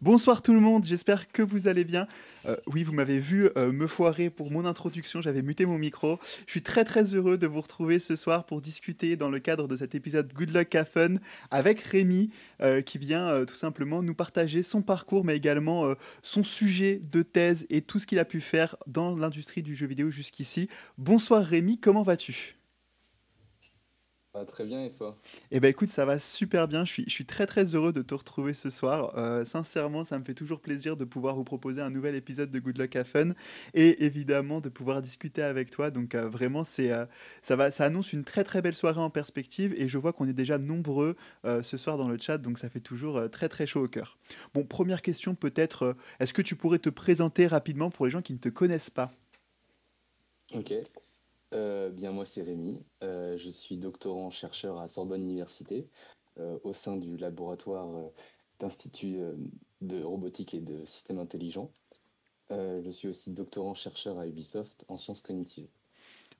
Bonsoir tout le monde, j'espère que vous allez bien. Euh, oui, vous m'avez vu euh, me foirer pour mon introduction, j'avais muté mon micro. Je suis très très heureux de vous retrouver ce soir pour discuter dans le cadre de cet épisode Good Luck Have Fun avec Rémi euh, qui vient tout simplement nous partager son parcours mais également son sujet de thèse et tout ce qu'il a pu faire dans l'industrie du jeu vidéo jusqu'ici. Bonsoir Rémi, comment vas-tu? Très bien et toi? Eh ben écoute, ça va super bien. Je suis, je suis très très heureux de te retrouver ce soir. Euh, sincèrement, ça me fait toujours plaisir de pouvoir vous proposer un nouvel épisode de Good Luck à Fun et évidemment de pouvoir discuter avec toi. Donc euh, vraiment, c'est euh, ça va, ça annonce une très très belle soirée en perspective et je vois qu'on est déjà nombreux ce soir dans le chat, donc ça fait toujours très très chaud au cœur. Bon, première question peut-être, est-ce que tu pourrais te présenter rapidement pour les gens qui ne te connaissent pas? Ok. Euh, bien, moi, c'est Rémi. Euh, je suis doctorant-chercheur à Sorbonne Université euh, au sein du laboratoire d'Institut de robotique et de systèmes intelligents. je suis aussi doctorant-chercheur à Ubisoft en sciences cognitives.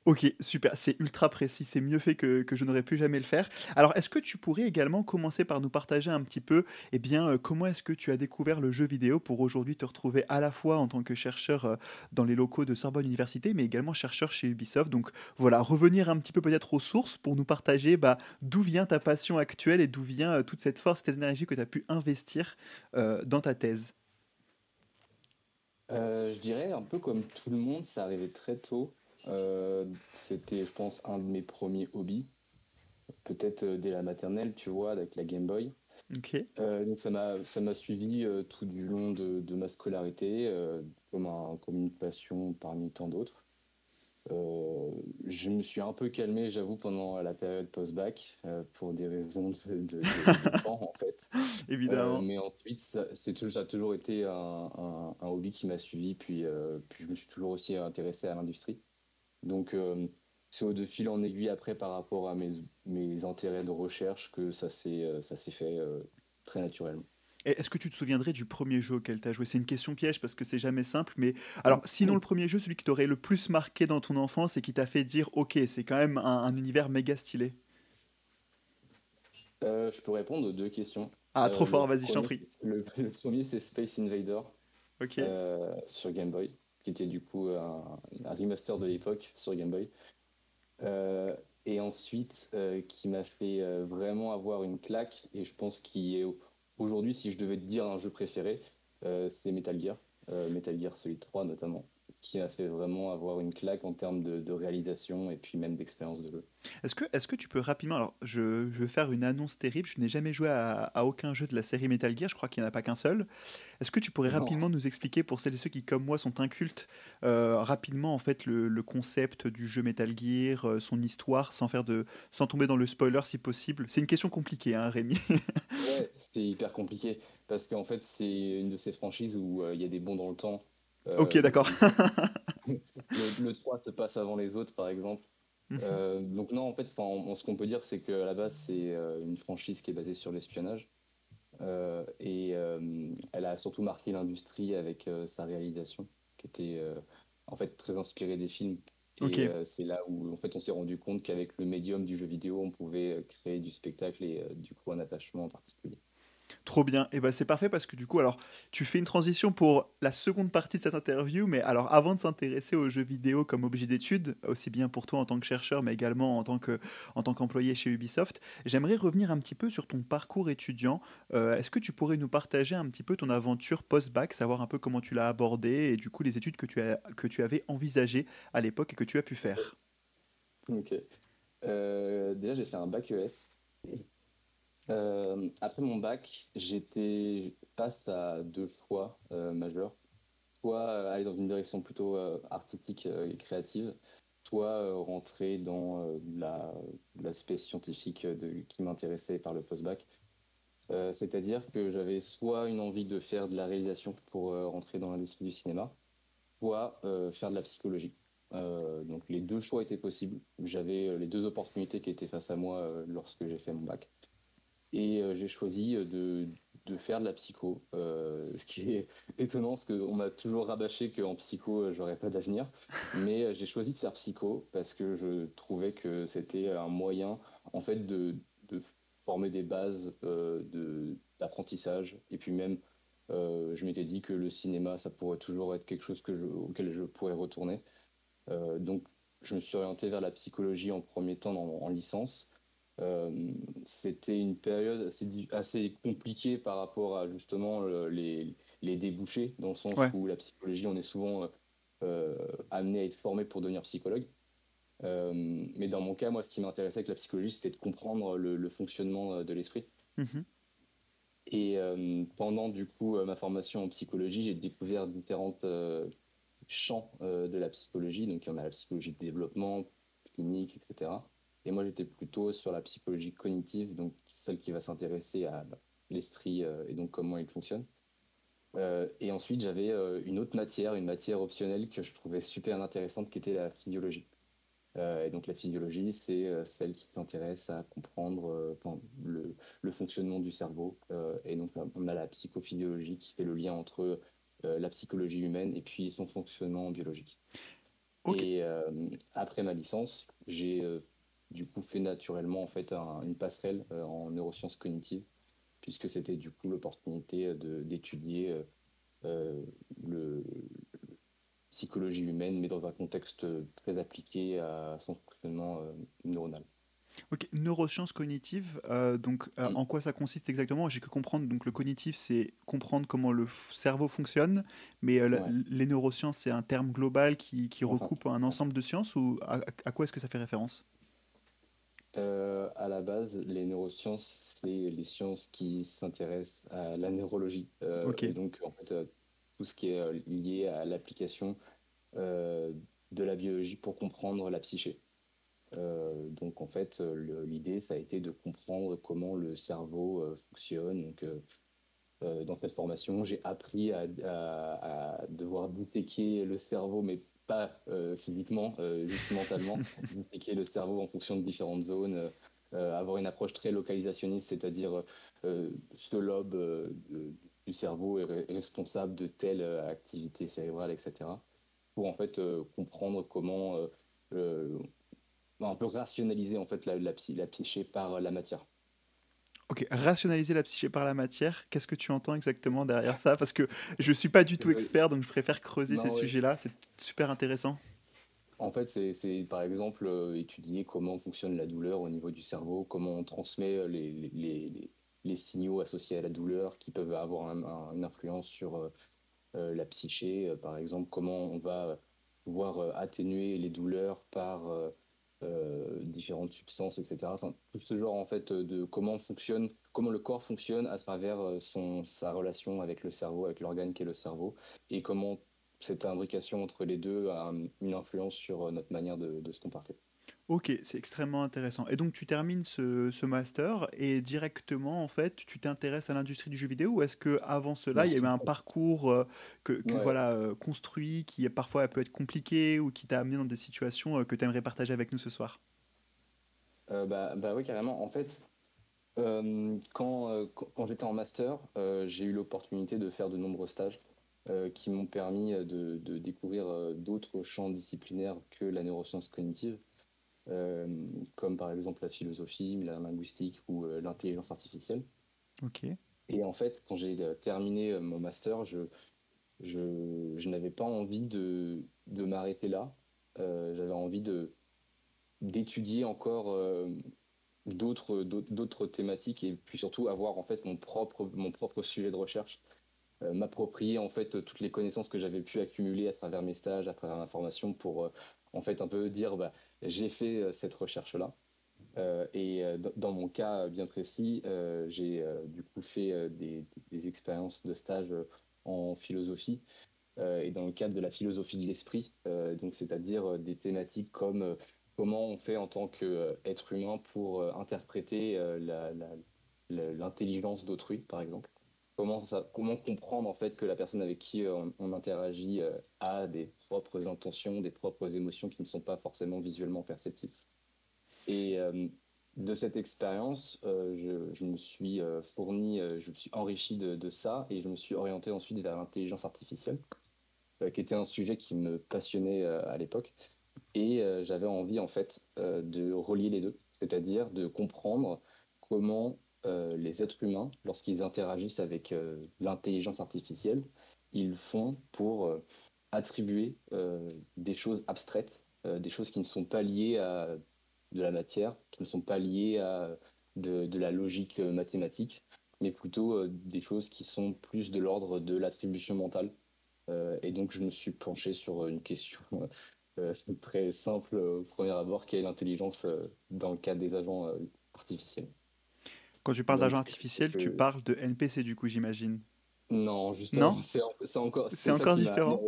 Ok, super, c'est ultra précis, c'est mieux fait que, je n'aurais pu jamais le faire. Alors, est-ce que tu pourrais également commencer par nous partager un petit peu, eh bien, euh, comment est-ce que tu as découvert le jeu vidéo pour aujourd'hui te retrouver à la fois en tant que chercheur euh, dans les locaux de Sorbonne Université, mais également chercheur chez Ubisoft? Donc voilà, revenir un petit peu peut-être aux sources pour nous partager bah, d'où vient ta passion actuelle et d'où vient euh, toute cette force, cette énergie que tu as pu investir dans ta thèse? je dirais un peu comme tout le monde, ça arrivait très tôt. Euh, c'était, je pense, un de mes premiers hobbies. Peut-être euh, dès la maternelle, tu vois, avec la Game Boy. Euh, donc ça m'a ça m'a suivi tout du long de, de ma scolarité comme, un, comme une passion parmi tant d'autres. je me suis un peu calmé, j'avoue, pendant la période post-bac pour des raisons de, temps en fait. Évidemment. mais ensuite, ça, c'est, ça a toujours été un, un, un hobby qui m'a suivi, puis, puis je me suis toujours aussi intéressé à l'industrie. Donc, euh, c'est au de fil en aiguille après par rapport à mes, mes intérêts de recherche que ça s'est, euh, fait euh, très naturellement. Est-ce que tu te souviendrais du premier jeu auquel tu as joué? C'est une question piège parce que c'est jamais simple, mais alors sinon le premier jeu, celui qui t'aurait le plus marqué dans ton enfance et qui t'a fait dire ok, c'est quand même un, univers méga stylé. je peux répondre aux deux questions. Ah, trop fort, vas-y, je t'en prie. Le, premier, c'est Space Invader sur Game Boy qui était du coup un, remaster de l'époque sur Game Boy. Euh, et ensuite, euh, qui m'a fait euh, vraiment avoir une claque, et je pense qu'il est aujourd'hui, si je devais te dire un jeu préféré, c'est Metal Gear, Metal Gear Solid 3 notamment qui m'a fait vraiment avoir une claque en termes de, réalisation et puis même d'expérience de jeu. Est-ce que, est que tu peux rapidement, alors je, je, vais faire une annonce terrible, je n'ai jamais joué à, aucun jeu de la série Metal Gear, je crois qu'il n'y en a pas qu'un seul. Est-ce que tu pourrais rapidement nous expliquer, pour celles et ceux qui comme moi sont incultes, euh, rapidement en fait le, le, concept du jeu Metal Gear, euh, son histoire, sans, faire de, sans tomber dans le spoiler si possible? C'est une question compliquée, hein, Rémi Ouais, c'est hyper compliqué, parce qu'en fait c'est une de ces franchises où euh, il y a des bons dans le temps ok, euh, d'accord. le, 3 se passe avant les autres, par exemple. Mhm. Euh, donc non, en fait, ce qu'on peut dire, c'est qu'à la base, c'est euh, une franchise qui est basée sur l'espionnage. et elle a surtout marqué l'industrie avec sa réalisation, qui était en fait très inspirée des films. Et c'est là où en fait, on s'est rendu compte qu'avec le médium du jeu vidéo, on pouvait créer du spectacle et du coup un attachement en particulier. Trop bien. Et ben c'est parfait parce que du coup, alors, tu fais une transition pour la seconde partie de cette interview, mais alors avant de s'intéresser aux jeux vidéo comme objet d'étude, aussi bien pour toi en tant que chercheur, mais également en tant que en tant qu'employé chez Ubisoft, j'aimerais revenir un petit peu sur ton parcours étudiant. Euh, est-ce que tu pourrais nous partager un petit peu ton aventure post-bac, savoir un peu comment tu l'as abordé et du coup les études que tu que tu avais envisagées à l'époque et que tu as pu faire? Ok. Euh, déjà, j'ai fait un bac ES. Euh, après mon bac, j'étais face à deux choix euh, majeurs. Soit euh, aller dans une direction plutôt artistique et créative, soit rentrer dans l'aspect scientifique qui m'intéressait par le post-bac. C'est-à-dire que j'avais soit une envie de faire de la réalisation pour rentrer dans l'industrie du cinéma, soit faire de la psychologie. donc les deux choix étaient possibles. J'avais les deux opportunités qui étaient face à moi lorsque j'ai fait mon bac. Et euh, j'ai choisi euh, de, de, faire de la psycho, euh, ce qui est étonnant parce qu'on m'a toujours rabâché qu'en psycho, j'aurais pas d'avenir. Mais j'ai choisi de faire psycho parce que je trouvais que c'était un moyen, en fait, de, de former des bases d'apprentissage et puis même je m'étais dit que le cinéma, ça pourrait toujours être quelque chose auquel je pourrais retourner. donc, je me suis orienté vers la psychologie en premier temps en licence. C'était une période assez, assez, compliquée par rapport à justement les, les débouchés, dans le sens où la psychologie, on est souvent amené à être formé pour devenir psychologue. Euh, mais dans mon cas, moi, ce qui m'intéressait avec la psychologie, c'était de comprendre le, fonctionnement euh, de l'esprit. Mhm. Et euh, pendant du coup ma formation en psychologie, j'ai découvert différents champs de la psychologie. Donc il y en a la psychologie de développement, clinique, etc. Et moi j'étais plutôt sur la psychologie cognitive, donc celle qui va s'intéresser à l'esprit et donc comment il fonctionne. et ensuite j'avais une autre matière, une matière optionnelle que je trouvais super intéressante, qui était la physiologie. Euh, et donc la physiologie, c'est euh, celle qui s'intéresse à comprendre euh, le, le, fonctionnement du cerveau. et donc on a la psychophysiologie qui fait le lien entre la psychologie humaine et puis son fonctionnement biologique. Et après ma licence, j'ai du coup fait naturellement en fait une passerelle en neurosciences cognitives puisque c'était du coup l'opportunité d'étudier le, psychologie humaine, mais dans un contexte très appliqué à son fonctionnement euh, neuronal. Ok, neurosciences cognitives, euh, donc euh, en quoi ça consiste exactement? J'ai que comprendre, donc le cognitif c'est comprendre comment le cerveau fonctionne, mais les neurosciences c'est un terme global qui, qui recoupe un ensemble de sciences ou à, quoi est-ce que ça fait référence? À la base, les neurosciences, c'est les sciences qui s'intéressent à la neurologie. Ok. Et donc, en fait, tout ce qui est euh, lié à l'application euh, de la biologie pour comprendre la psyché. Euh, donc en fait, l'idée, ça a été de comprendre comment le cerveau fonctionne. Donc, dans cette formation, j'ai appris à, devoir disséquer le cerveau, mais pas physiquement, juste mentalement, disséquer le cerveau en fonction de différentes zones, avoir une approche très localisationniste, c'est-à-dire ce lobe du cerveau est, responsable de telle euh, activité cérébrale, etc. Pour en fait euh, comprendre comment euh, on peut rationaliser en fait la, la, la psyché par la matière. Ok, rationaliser la psyché par la matière, qu'est-ce que tu entends exactement derrière ça? Parce que je ne suis pas du tout expert, donc je préfère creuser ces sujets-là, c'est super intéressant. En fait, c'est par exemple étudier comment fonctionne la douleur au niveau du cerveau, comment on transmet les, les, les signaux associés à la douleur qui peuvent avoir une influence sur euh, euh, la psyché, euh, par exemple, comment on va pouvoir atténuer les douleurs par différentes substances, etc. Tout ce genre en fait de comment fonctionne, comment le corps fonctionne à travers son, sa relation avec le cerveau, avec l'organe qui est le cerveau, et comment cette imbrication entre les deux a une influence sur notre manière de se comporter. Ok, c'est extrêmement intéressant. Et donc tu termines ce, master et directement, en fait, tu t'intéresses à l'industrie du jeu vidéo ou est-ce que avant cela, il y avait un parcours euh, que, voilà euh, construit qui parfois peut être compliqué ou qui t'a amené dans des situations euh, que tu aimerais partager avec nous ce soir? Bah, bah, oui, carrément. En fait, quand, quand j'étais en master, j'ai eu l'opportunité de faire de nombreux stages qui m'ont permis de, de découvrir d'autres champs disciplinaires que la neuroscience cognitive. Euh, comme par exemple la philosophie, la linguistique ou euh, l'intelligence artificielle. Ok. Et en fait, quand j'ai euh, terminé mon master, je, je, je n'avais pas envie de, de m'arrêter là. J'avais envie de d'étudier encore d'autres d'autres thématiques et puis surtout avoir en fait mon propre mon propre sujet de recherche m'approprier en fait toutes les connaissances que j'avais pu accumuler à travers mes stages à travers ma formation pour en fait un peu dire bah, j'ai fait euh, cette recherche-là. Euh, et euh, dans mon cas bien précis, j'ai du coup fait des, expériences de stage en philosophie et dans le cadre de la philosophie de l'esprit, donc c'est-à-dire des thématiques comme comment on fait en tant qu'être humain pour interpréter l'intelligence d'autrui, par exemple comment, comprendre en fait que la personne avec qui euh, on, interagit euh, a des propres intentions, des propres émotions qui ne sont pas forcément visuellement perceptibles. Et euh, de cette expérience, je, me suis fourni, je me suis enrichi de, ça et je me suis orienté ensuite vers l'intelligence artificielle, qui était un sujet qui me passionnait à l'époque. Et j'avais envie en fait de relier les deux, c'est-à-dire de comprendre comment les êtres humains, lorsqu'ils interagissent avec l'intelligence artificielle, ils font pour attribuer des choses abstraites, des choses qui ne sont pas liées à de la matière, qui ne sont pas liées à de, la logique mathématique, mais plutôt des choses qui sont plus de l'ordre de l'attribution mentale. et donc, je me suis penché sur une question euh, très simple au premier abord, qui est l'intelligence euh, dans le cadre des agents euh, artificiels. Quand tu parles d'agents artificiels, tu parles de NPC du coup, j'imagine. Non, justement, c'est encore, c'est encore différent.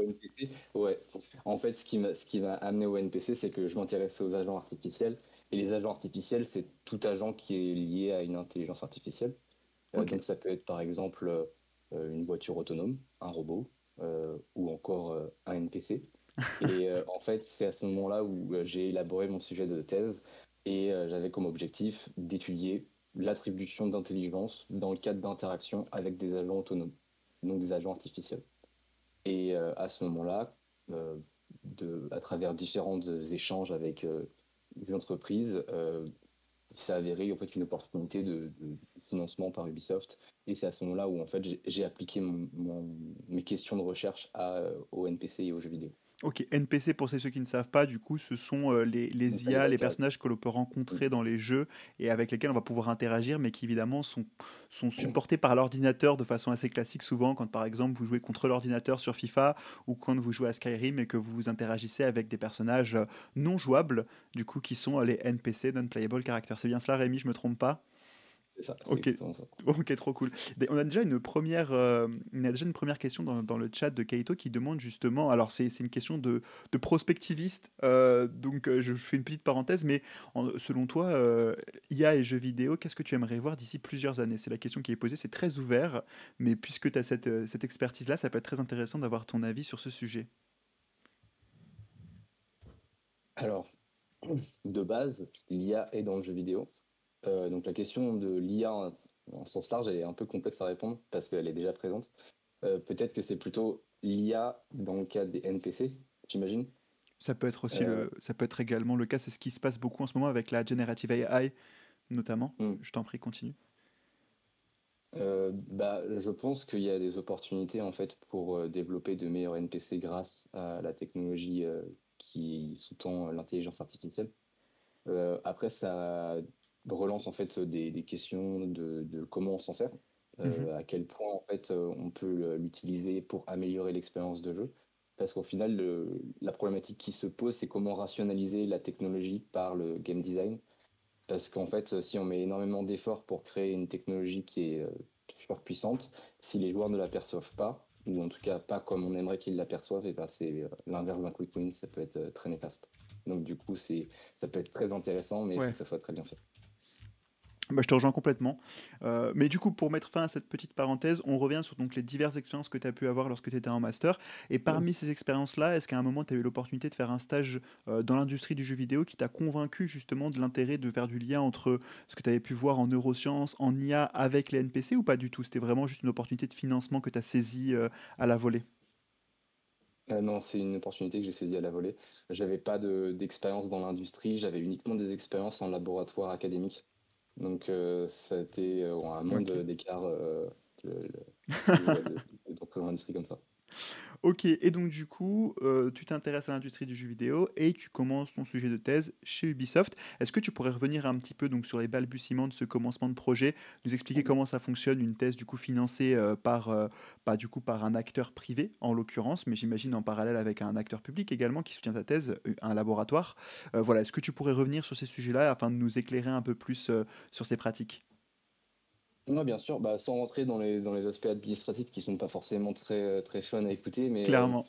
Ouais. En fait, ce qui m'a, ce qui m'a amené au NPC, c'est que je m'intéressais aux agents artificiels. Et les agents artificiels, c'est tout agent qui est lié à une intelligence artificielle. donc, ça peut être par exemple une voiture autonome, un robot, ou encore un NPC. Et euh, en fait, c'est à ce moment-là où euh, j'ai élaboré mon sujet de thèse et euh, j'avais comme objectif d'étudier l'attribution d'intelligence dans le cadre d'interactions avec des agents autonomes, donc des agents artificiels. Et à ce moment-là, à travers différents échanges avec des entreprises, il s'est avéré une opportunité de, financement par Ubisoft. Et c'est à ce moment-là où en fait j'ai appliqué mes questions de recherche à, au NPC et aux jeux vidéo. Ok, NPC pour ceux qui ne savent pas, du coup, ce sont euh, les, les IA, les personnages que l'on peut rencontrer dans les jeux et avec lesquels on va pouvoir interagir, mais qui évidemment sont, sont supportés par l'ordinateur de façon assez classique souvent, quand par exemple vous jouez contre l'ordinateur sur FIFA ou quand vous jouez à Skyrim et que vous interagissez avec des personnages euh, non jouables, du coup, qui sont euh, les NPC, Non-Playable Characters. C'est bien cela, Rémi, je me trompe pas? Ok, ok, trop cool. On a déjà une première, euh, on a déjà une première question dans, dans, le chat de Kaito qui demande justement, alors c'est une question de, de prospectiviste, euh, donc euh, je fais une petite parenthèse, mais selon toi, IA et jeux vidéo, qu'est-ce que tu aimerais voir d'ici plusieurs années? C'est la question qui est posée, c'est très ouvert, mais puisque tu as cette, cette expertise-là, ça peut être très intéressant d'avoir ton avis sur ce sujet. Alors, de base, l'IA est dans le jeu vidéo. Euh, donc la question de l'IA en, sens large, elle est un peu complexe à répondre parce qu'elle est déjà présente. Euh, peut-être que c'est plutôt l'IA dans le cadre des NPC, j'imagine. Ça peut être aussi le, euh. ça peut être également le cas. C'est ce qui se passe beaucoup en ce moment avec la generative AI, notamment. Hmm. Je t'en prie, continue. bah, je pense qu'il y a des opportunités en fait pour développer de meilleurs NPC grâce à la technologie qui sous-tend l'intelligence artificielle. après, ça relance en fait des, questions de, comment on s'en sert, euh, mhm. à quel point en fait euh, on peut l'utiliser pour améliorer l'expérience de jeu. Parce qu'au final, la problématique qui se pose, c'est comment rationaliser la technologie par le game design. Parce qu'en fait, si on met énormément d'efforts pour créer une technologie qui est euh, super puissante, si les joueurs ne l'aperçoivent pas, ou en tout cas pas comme on aimerait qu'ils l'aperçoivent, et ben c'est l'inverse d'un quick win, ça peut être très néfaste. Donc du coup, c'est ça peut être très intéressant, mais il faut que ça soit très bien fait. Bah, je te rejoins complètement. Euh, mais du coup, pour mettre fin à cette petite parenthèse, on revient sur donc, les diverses expériences que tu as pu avoir lorsque tu étais en master. Et parmi ces expériences-là, est-ce qu'à un moment, tu as eu l'opportunité de faire un stage euh, dans l'industrie du jeu vidéo qui t'a convaincu justement de l'intérêt de faire du lien entre ce que tu avais pu voir en neurosciences, en IA avec les NPC ou pas du tout? C'était vraiment juste une opportunité de financement que tu as saisie euh, à la volée? Non, c'est une opportunité que j'ai saisie à la volée. J'avais pas d'expérience dans l'industrie, j'avais uniquement des expériences en laboratoire académique. Donc, euh, ça a été euh, un monde d'écart euh, de, l'industrie comme ça. Ok, et donc du coup, euh, tu t'intéresses à l'industrie du jeu vidéo et tu commences ton sujet de thèse chez Ubisoft. Est-ce que tu pourrais revenir un petit peu donc sur les balbutiements de ce commencement de projet, nous expliquer comment ça fonctionne, une thèse du coup financée euh, par, euh, pas du coup par un acteur privé en l'occurrence, mais j'imagine en parallèle avec un acteur public également qui soutient ta thèse, un laboratoire. voilà, est-ce que tu pourrais revenir sur ces sujets-là afin de nous éclairer un peu plus sur ces pratiques? Oui, bien sûr, bah, sans rentrer dans les, dans les aspects administratifs qui sont pas forcément très, très fun à écouter, mais Clairement.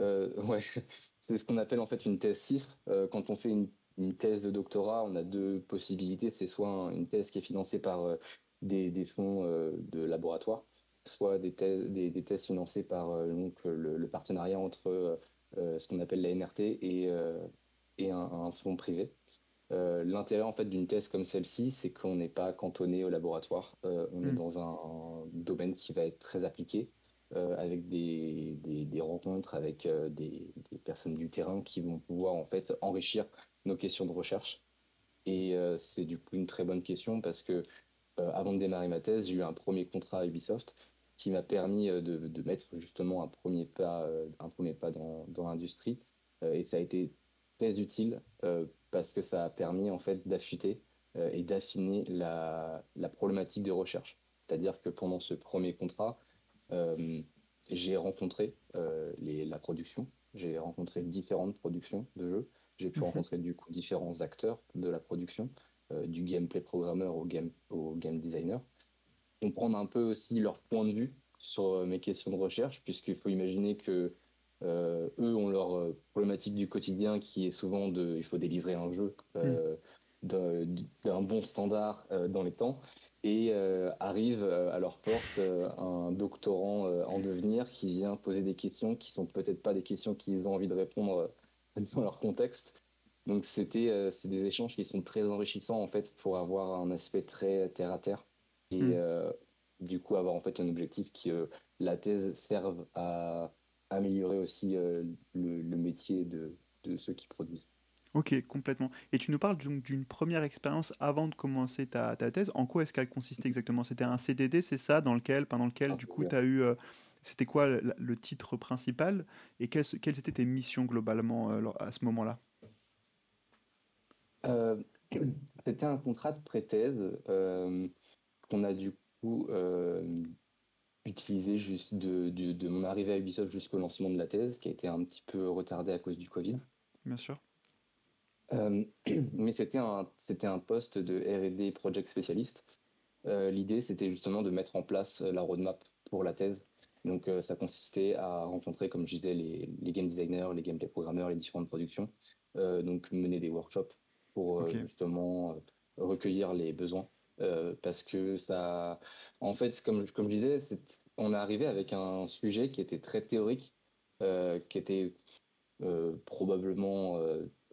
Euh, ouais, c'est ce qu'on appelle en fait une thèse CIFRE. Euh, quand on fait une, une, thèse de doctorat, on a deux possibilités. C'est soit une thèse qui est financée par euh, des, des, fonds de laboratoire, soit des thèses, des, des thèses financées par donc, le, le, partenariat entre ce qu'on appelle la NRT et, et un, un fonds privé. Euh, l'intérêt en fait d'une thèse comme celle-ci, c'est qu'on n'est pas cantonné au laboratoire. Euh, on est hmm. dans un, domaine qui va être très appliqué, euh, avec des, des, rencontres avec des, des, personnes du terrain qui vont pouvoir en fait enrichir nos questions de recherche. Et c'est du coup une très bonne question parce que avant de démarrer ma thèse, j'ai eu un premier contrat à Ubisoft qui m'a permis de, mettre justement un premier pas, un premier pas dans, dans l'industrie. et ça a été très utile parce que ça a permis en fait d'affûter et d'affiner la, la, problématique de recherche. C'est-à-dire que pendant ce premier contrat, j'ai rencontré les, la production, j'ai rencontré différentes productions de jeux, j'ai pu mhm. rencontrer du coup différents acteurs de la production, euh, du gameplay programmeur au game, au game designer, comprendre un peu aussi leur point de vue sur euh, mes questions de recherche, puisqu'il faut imaginer que euh, eux ont leur problématique du quotidien qui est souvent de il faut délivrer un jeu mhm. d'un bon standard dans les temps et arrive à leur porte un doctorant en devenir qui vient poser des questions qui sont peut-être pas des questions qu'ils ont envie de répondre dans leur contexte. Donc c'était euh, c'est des échanges qui sont très enrichissants en fait pour avoir un aspect très terre à terre et mm. euh, du coup avoir en fait un objectif qui euh, la thèse serve à améliorer aussi le, le, métier de, de, ceux qui produisent. Ok, complètement. Et tu nous parles donc d'une première expérience avant de commencer ta, ta thèse. En quoi est-ce qu'elle consistait exactement? C'était un CDD, c'est ça, dans lequel, pendant lequel, du coup, tu as eu c'était quoi le, titre principal? Et quelles, étaient tes missions globalement euh, à ce moment-là? Euh, C'était un contrat de pré-thèse euh, qu'on a du coup utilisé juste de, mon arrivée à Ubisoft jusqu'au lancement de la thèse, qui a été un petit peu retardé à cause du Covid. Bien sûr. mais c'était un, c'était un poste de RD Project Spécialiste. L'idée, c'était justement de mettre en place la roadmap pour la thèse donc, euh, ça consistait à rencontrer, comme je disais, les, game designers, les gameplay programmeurs, les différentes productions, euh, donc mener des workshops pour euh, justement recueillir les besoins. Parce que ça, en fait, comme, comme je disais, on est arrivé avec un sujet qui était très théorique, qui était probablement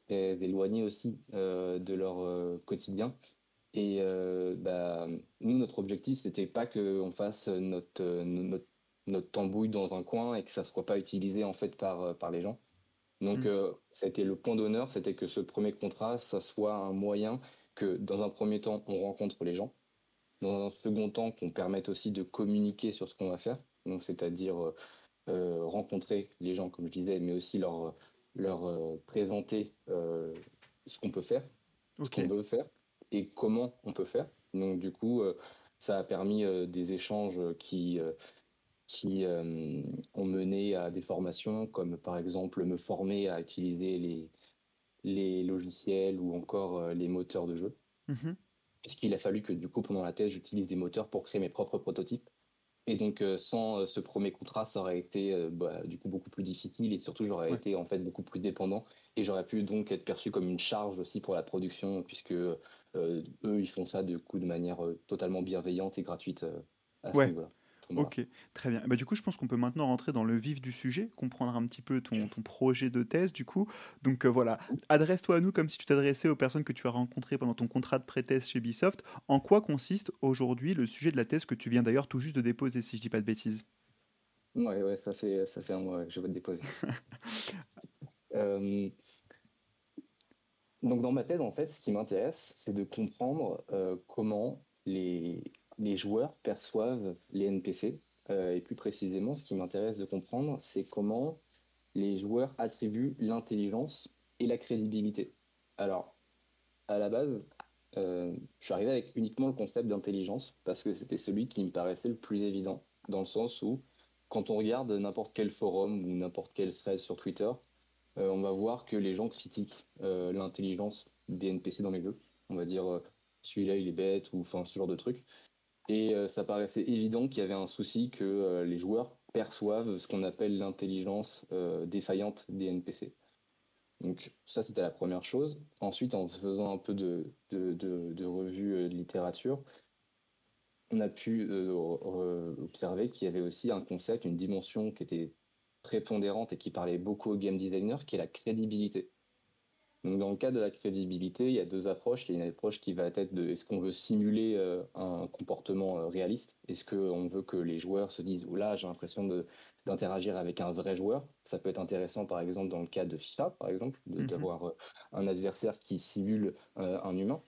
très éloigné aussi de leur quotidien. Et bah, nous, notre objectif, c'était pas qu'on fasse notre, notre notre tambouille dans un coin et que ça ne soit pas utilisé en fait par, euh, par les gens. Donc mm. euh, c'était le point d'honneur, c'était que ce premier contrat, ça soit un moyen que dans un premier temps, on rencontre les gens, dans un second temps, qu'on permette aussi de communiquer sur ce qu'on va faire, donc c'est-à-dire euh, rencontrer les gens, comme je disais, mais aussi leur, leur présenter ce qu'on peut faire, ce qu'on veut faire et comment on peut faire. Donc du coup, ça a permis des échanges qui qui euh, ont mené à des formations comme par exemple me former à utiliser les, les logiciels ou encore euh, les moteurs de jeu. Mm-hmm. Puisqu'il a fallu que du coup pendant la thèse j'utilise des moteurs pour créer mes propres prototypes. Et donc euh, sans ce premier contrat ça aurait été bah, du coup beaucoup plus difficile et surtout j'aurais été en fait beaucoup plus dépendant et j'aurais pu donc être perçu comme une charge aussi pour la production puisque eux ils font ça de coup de manière totalement bienveillante et gratuite à ce niveau-là. Ok, très bien. Bah, du coup, je pense qu'on peut maintenant rentrer dans le vif du sujet, comprendre un petit peu ton, ton projet de thèse, du coup. Donc euh, voilà, adresse-toi à nous comme si tu t'adressais aux personnes que tu as rencontrées pendant ton contrat de pré-thèse chez Ubisoft. En quoi consiste aujourd'hui le sujet de la thèse que tu viens d'ailleurs tout juste de déposer, si je dis pas de bêtises? Ouais, ouais, ça fait, ça fait un mois que je vais te déposer. Euh, donc dans ma thèse, en fait, ce qui m'intéresse, c'est de comprendre euh, comment les, les joueurs perçoivent les NPC. Euh, et plus précisément, ce qui m'intéresse de comprendre, c'est comment les joueurs attribuent l'intelligence et la crédibilité. Alors, à la base, euh, je suis arrivé avec uniquement le concept d'intelligence parce que c'était celui qui me paraissait le plus évident, dans le sens où, quand on regarde n'importe quel forum ou n'importe quel thread sur Twitter, euh, on va voir que les gens critiquent l'intelligence des NPC dans les jeux. On va dire celui-là il est bête ou enfin ce genre de truc. Et euh, ça paraissait évident qu'il y avait un souci que euh, les joueurs perçoivent ce qu'on appelle l'intelligence euh, défaillante des NPC. Donc ça, c'était la première chose. Ensuite, en faisant un peu de, revue de littérature, on a pu observer qu'il y avait aussi un concept, une dimension qui était prépondérante et qui parlait beaucoup aux game designers, qui est la crédibilité. Donc, dans le cas de la crédibilité, il y a deux approches. Il y a une approche qui va être de est-ce qu'on veut simuler euh, un comportement euh, réaliste? Est-ce qu'on veut que les joueurs se disent là, j'ai l'impression d'interagir avec un vrai joueur? Ça peut être intéressant, par exemple, dans le cas de FIFA, par exemple, mhm. d'avoir euh, un adversaire qui simule un humain.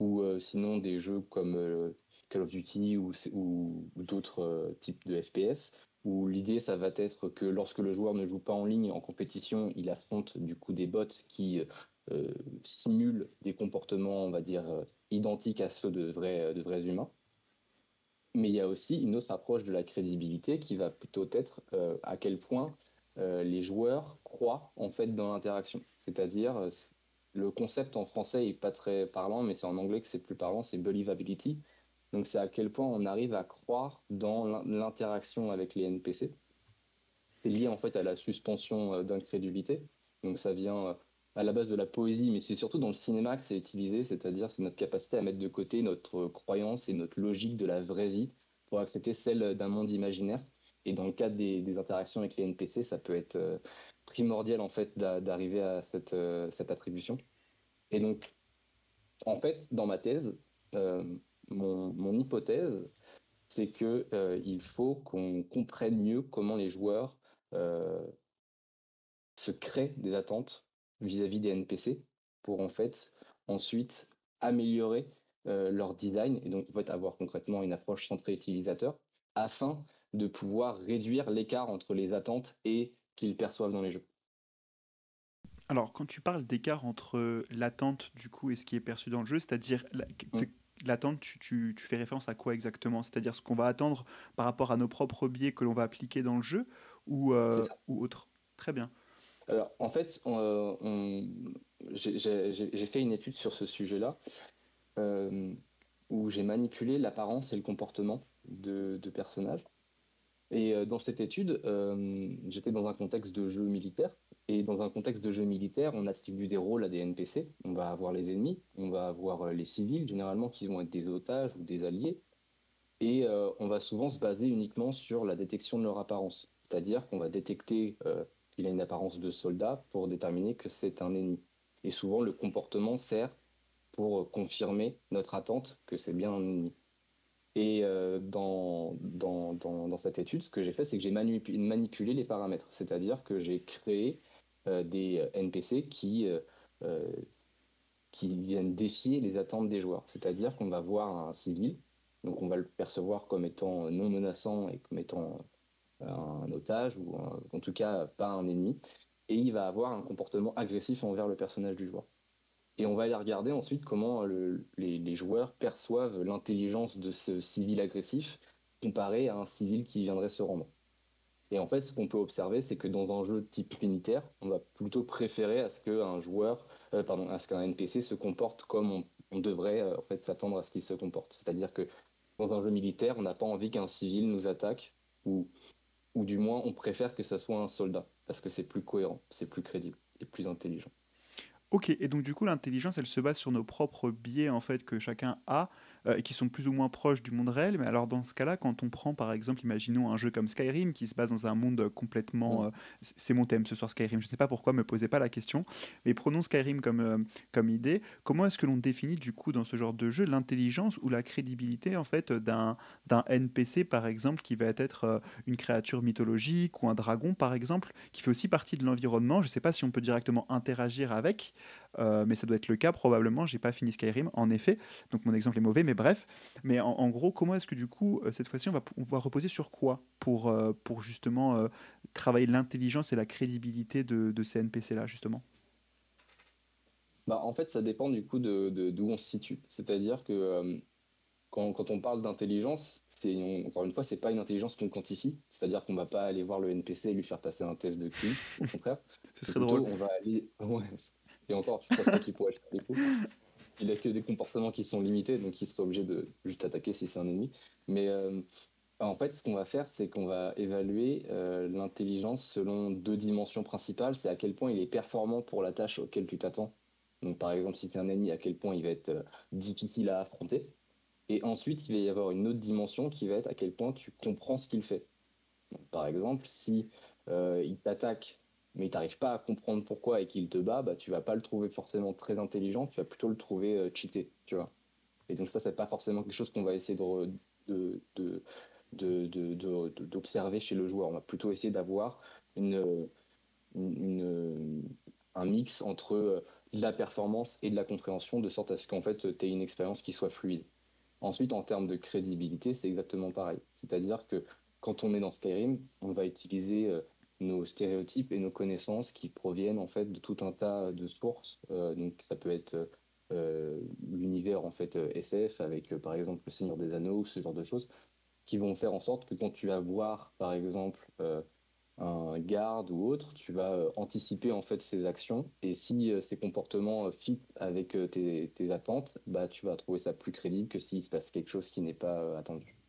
Ou sinon, des jeux comme Call of Duty ou, ou, d'autres types de FPS, où l'idée, ça va être que lorsque le joueur ne joue pas en ligne, en compétition, il affronte du coup des bots qui simulent des comportements, on va dire, identiques à ceux de vrais, de vrais humains. Mais il y a aussi une autre approche de la crédibilité qui va plutôt être à quel point les joueurs croient en fait dans l'interaction. C'est-à-dire, le concept en français est pas très parlant, mais c'est en anglais que c'est plus parlant, c'est believability. Donc c'est à quel point on arrive à croire dans l'interaction avec les NPC. C'est lié en fait à la suspension euh, d'incrédulité. Donc ça vient euh, à la base de la poésie, mais c'est surtout dans le cinéma que c'est utilisé, c'est-à-dire c'est notre capacité à mettre de côté notre croyance et notre logique de la vraie vie pour accepter celle d'un monde imaginaire. Et dans le cadre des, interactions avec les NPC, ça peut être euh, primordial en fait d'arriver à cette, cette, attribution. Et donc, en fait, dans ma thèse, mon, hypothèse, c'est euh, il faut qu'on comprenne mieux comment les joueurs euh, se créent des attentes vis-à-vis des NPC pour en fait ensuite améliorer euh, leur design et donc en fait avoir concrètement une approche centrée utilisateur afin de pouvoir réduire l'écart entre les attentes et qu'ils perçoivent dans les jeux. Alors, quand tu parles d'écart entre l'attente du coup et ce qui est perçu dans le jeu, c'est-à-dire mmh l'attente, tu, fais référence à quoi exactement? C'est-à-dire ce qu'on va attendre par rapport à nos propres biais que l'on va appliquer dans le jeu ou, euh, ou autre? Très bien. Alors, en fait, euh, j'ai fait une étude sur ce sujet-là euh, où j'ai manipulé l'apparence et le comportement de, personnages. Et dans cette étude, j'étais dans un contexte de jeu militaire et dans un contexte de jeu militaire, on attribue des rôles à des NPC. On va avoir les ennemis, on va avoir euh, les civils, généralement, qui vont être des otages ou des alliés. Et euh, on va souvent se baser uniquement sur la détection de leur apparence. C'est-à-dire qu'on va détecter euh, qu'il a une apparence de soldat pour déterminer que c'est un ennemi. Et souvent, le comportement sert pour confirmer notre attente que c'est bien un ennemi. Et dans, dans, dans, cette étude, ce que j'ai fait, c'est que j'ai manipulé les paramètres. C'est-à-dire que j'ai créé euh, des euh, NPC qui, euh, qui viennent défier les attentes des joueurs. C'est-à-dire qu'on va voir un civil, donc on va le percevoir comme étant non menaçant et comme étant un otage, ou en tout cas pas un ennemi, et il va avoir un comportement agressif envers le personnage du joueur. Et on va aller regarder ensuite comment les, les, joueurs perçoivent l'intelligence de ce civil agressif comparé à un civil qui viendrait se rendre. Et en fait, ce qu'on peut observer, c'est que dans un jeu type unitaire, on va plutôt préférer à ce qu'un joueur, euh, pardon, à ce qu'un NPC se comporte comme on, devrait euh, en fait s'attendre à ce qu'il se comporte. C'est-à-dire que dans un jeu militaire, on n'a pas envie qu'un civil nous attaque, ou, ou du moins on préfère que ça soit un soldat, parce que c'est plus cohérent, c'est plus crédible et plus intelligent. Ok, et donc du coup l'intelligence, elle se base sur nos propres biais en fait que chacun a euh, et qui sont plus ou moins proches du monde réel. Mais alors dans ce cas-là, quand on prend par exemple, imaginons un jeu comme Skyrim qui se base dans un monde complètement, euh, c'est mon thème ce soir Skyrim. Je ne sais pas pourquoi, me posez pas la question. Mais prenons Skyrim comme euh, comme idée. Comment est-ce que l'on définit du coup dans ce genre de jeu l'intelligence ou la crédibilité en fait d'un d'un NPC par exemple qui va être une créature mythologique ou un dragon par exemple qui fait aussi partie de l'environnement? Je ne sais pas si on peut directement interagir avec, mais ça doit être le cas probablement. J'ai pas fini Skyrim en effet, donc mon exemple est mauvais mais bref. Mais en, gros, comment est-ce que du coup, euh, cette fois-ci, on va, pouvoir reposer sur quoi pour, euh, pour justement euh, travailler l'intelligence et la crédibilité de, de ces NPC-là, justement? Bah, En fait, ça dépend du coup d'où de, d'où on se situe. C'est-à-dire que quand, quand, on parle d'intelligence, encore une fois, c'est pas une intelligence qu'on quantifie. C'est-à-dire qu'on va pas aller voir le NPC et lui faire passer un test de QI, au contraire. Ce serait drôle. On va aller... Et encore, pas qu'il pourrait faire des coups il a que des comportements qui sont limités, donc il sera obligé de juste attaquer si c'est un ennemi. Mais euh, en fait, ce qu'on va faire, c'est qu'on va évaluer euh, l'intelligence selon deux dimensions principales. C'est à quel point il est performant pour la tâche auquel tu t'attends. Donc, par exemple, si c'est un ennemi, à quel point il va être euh, difficile à affronter. Et ensuite, il va y avoir une autre dimension qui va être à quel point tu comprends ce qu'il fait. par exemple, si il t'attaque mais tu n'arrives pas à comprendre pourquoi et qu'il te bat, bah, tu vas pas le trouver forcément très intelligent, tu vas plutôt le trouver euh, cheaté, tu vois. Et donc ça, c'est pas forcément quelque chose qu'on va essayer de, d'observer chez le joueur. On va plutôt essayer d'avoir une, un mix entre euh, de la performance et de la compréhension, de sorte à ce qu'en fait, tu aies une expérience qui soit fluide. Ensuite, en termes de crédibilité, c'est exactement pareil. C'est-à-dire que quand on est dans Skyrim, on va utiliser nos stéréotypes et nos connaissances qui proviennent en fait de tout un tas de sources. donc ça peut être l'univers en fait SF avec par exemple le Seigneur des Anneaux ou ce genre de choses qui vont faire en sorte que quand tu vas voir par exemple un garde ou autre, tu vas euh, anticiper en fait ses actions et si euh, ses comportements euh, fit avec tes, tes, attentes, bah tu vas trouver ça plus crédible que s'il se passe quelque chose qui n'est pas attendu.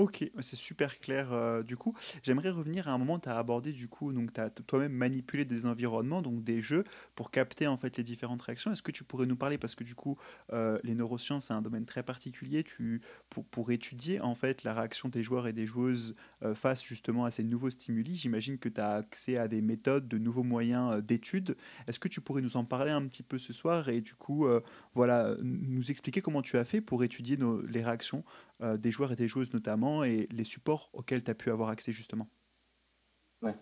Ok, c'est super clair euh, du coup. J'aimerais revenir à un moment, tu as abordé du coup, donc tu as toi-même manipulé des environnements, donc des jeux, pour capter en fait les différentes réactions. Est-ce que tu pourrais nous parler, parce que du coup, euh, les neurosciences, c'est un domaine très particulier, tu, pour, pour étudier en fait la réaction des joueurs et des joueuses euh, face justement à ces nouveaux stimuli, j'imagine que tu as accès à des méthodes, de nouveaux moyens d'études. Est-ce que tu pourrais nous en parler un petit peu ce soir et du coup, voilà, nous expliquer comment tu as fait pour étudier les réactions des joueurs et des joueuses notamment, et les supports auxquels tu as pu avoir accès justement Ouais.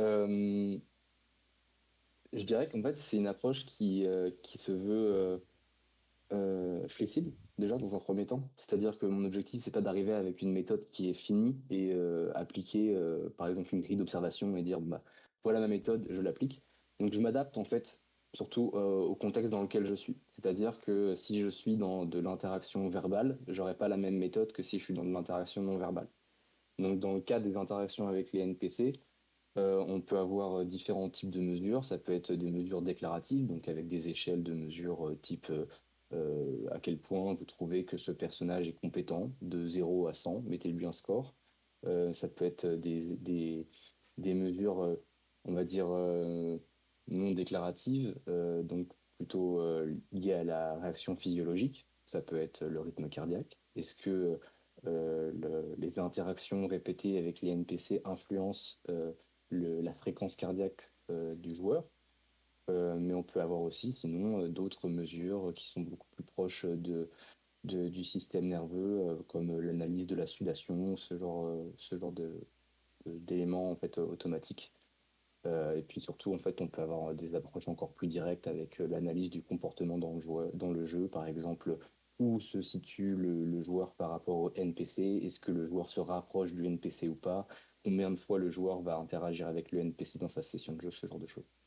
Euh, je dirais qu'en fait, c'est une approche qui, euh, qui se veut flexible, déjà dans un premier temps. C'est-à-dire que mon objectif, c'est pas d'arriver avec une méthode qui est finie et appliquer, par exemple, une grille d'observation et dire, bah, voilà ma méthode, je l'applique. Donc je m'adapte en fait surtout euh, au contexte dans lequel je suis. C'est-à-dire que si je suis dans de l'interaction verbale, j'aurai pas la même méthode que si je suis dans de l'interaction non verbale. Donc dans le cas des interactions avec les NPC, euh, on peut avoir différents types de mesures. Ça peut être des mesures déclaratives, donc avec des échelles de mesures euh, type à quel point vous trouvez que ce personnage est compétent, de 0 à 100, mettez-lui un score. ça peut être des mesures, on va dire, non déclarative, euh, donc plutôt euh, liée à la réaction physiologique. Ça peut être le rythme cardiaque. Est-ce que euh, les interactions répétées avec les NPC influencent la fréquence cardiaque du joueur? Mais on peut avoir aussi sinon d'autres mesures qui sont beaucoup plus proches de, du système nerveux, comme l'analyse de la sudation, ce genre, ce genre d'éléments en fait automatiques. Euh, et puis surtout, en fait, on peut avoir des approches encore plus directes avec euh, l'analyse du comportement dans le, dans le, jeu, par exemple, où se situe le, joueur par rapport au NPC, est-ce que le joueur se rapproche du NPC ou pas, combien de fois le joueur va interagir avec le NPC dans sa session de jeu, ce genre de choses.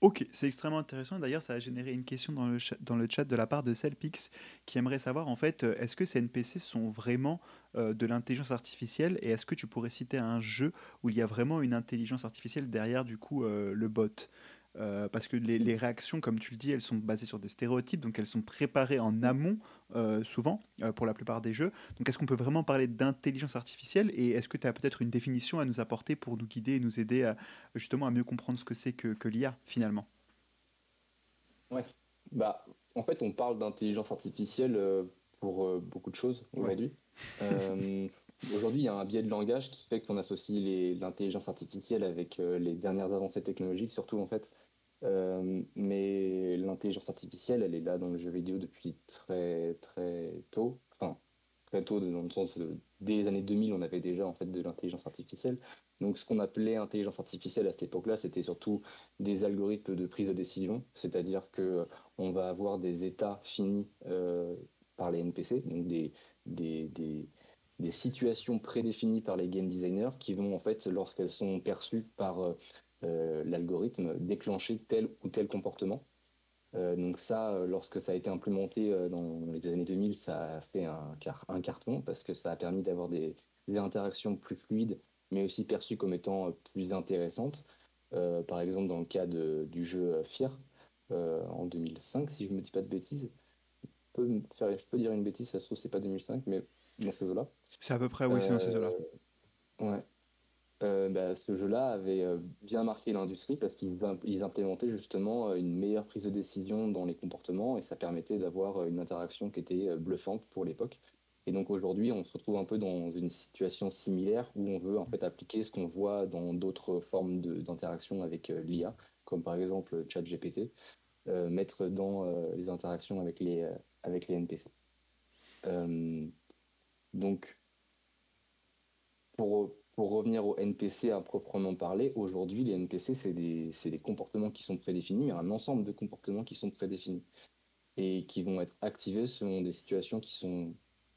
Ok, c'est extrêmement intéressant. D'ailleurs, ça a généré une question dans le, chat, dans le chat de la part de Celpix qui aimerait savoir en fait, euh, est-ce que ces NPC sont vraiment euh, de l'intelligence artificielle et est-ce que tu pourrais citer un jeu où il y a vraiment une intelligence artificielle derrière du coup euh, le bot? Euh, parce que les, réactions, comme tu le dis, elles sont basées sur des stéréotypes, donc elles sont préparées en amont, euh, souvent, euh, pour la plupart des jeux. Donc est-ce qu'on peut vraiment parler d'intelligence artificielle Et est-ce que tu as peut-être une définition à nous apporter pour nous guider et nous aider à, justement à mieux comprendre ce que c'est que, que l'IA, finalement? Ouais, bah, en fait, on parle d'intelligence artificielle pour beaucoup de choses aujourd'hui. Aujourd'hui, il y a un biais de langage qui fait qu'on associe l'intelligence artificielle avec les dernières avancées technologiques, surtout en fait euh, mais l'intelligence artificielle, elle est là dans le jeu vidéo depuis très très tôt. Enfin, très tôt dans le sens de, dès les années 2000, on avait déjà en fait de l'intelligence artificielle. Donc, ce qu'on appelait intelligence artificielle à cette époque-là, c'était surtout des algorithmes de prise de décision, c'est-à-dire que on va avoir des états finis euh, par les NPC, donc des, des, des, des situations prédéfinies par les game designers qui vont en fait, lorsqu'elles sont perçues par euh, euh, l'algorithme déclencher tel ou tel comportement. Euh, donc ça, euh, lorsque ça a été implémenté dans les années 2000, ça a fait un, un carton parce que ça a permis d'avoir des, interactions plus fluides, mais aussi perçues comme étant plus intéressantes. par exemple, dans le cas du jeu Fear, en 2005, si je ne me dis pas de bêtises. Je peux, faire, je peux dire une bêtise, ça se trouve, c'est pas 2005, mais dans ces eaux-là. C'est à peu près, oui, c'est dans ces eaux-là. Ouais. Euh, bah, ce jeu-là avait euh, bien marqué l'industrie parce qu'ils implémentaient justement euh, une meilleure prise de décision dans les comportements et ça permettait d'avoir une interaction qui était bluffante pour l'époque. Et donc aujourd'hui, on se retrouve un peu dans une situation similaire où on veut en fait appliquer ce qu'on voit dans d'autres formes d'interaction avec l'IA, comme par exemple ChatGPT, mettre dans les interactions avec les, avec les NPC. donc, pour, pour revenir au NPC à proprement parler, aujourd'hui, les NPC, c'est des, des, comportements qui sont prédéfinis, mais un ensemble de comportements qui sont prédéfinis. et qui vont être activés selon des situations qui sont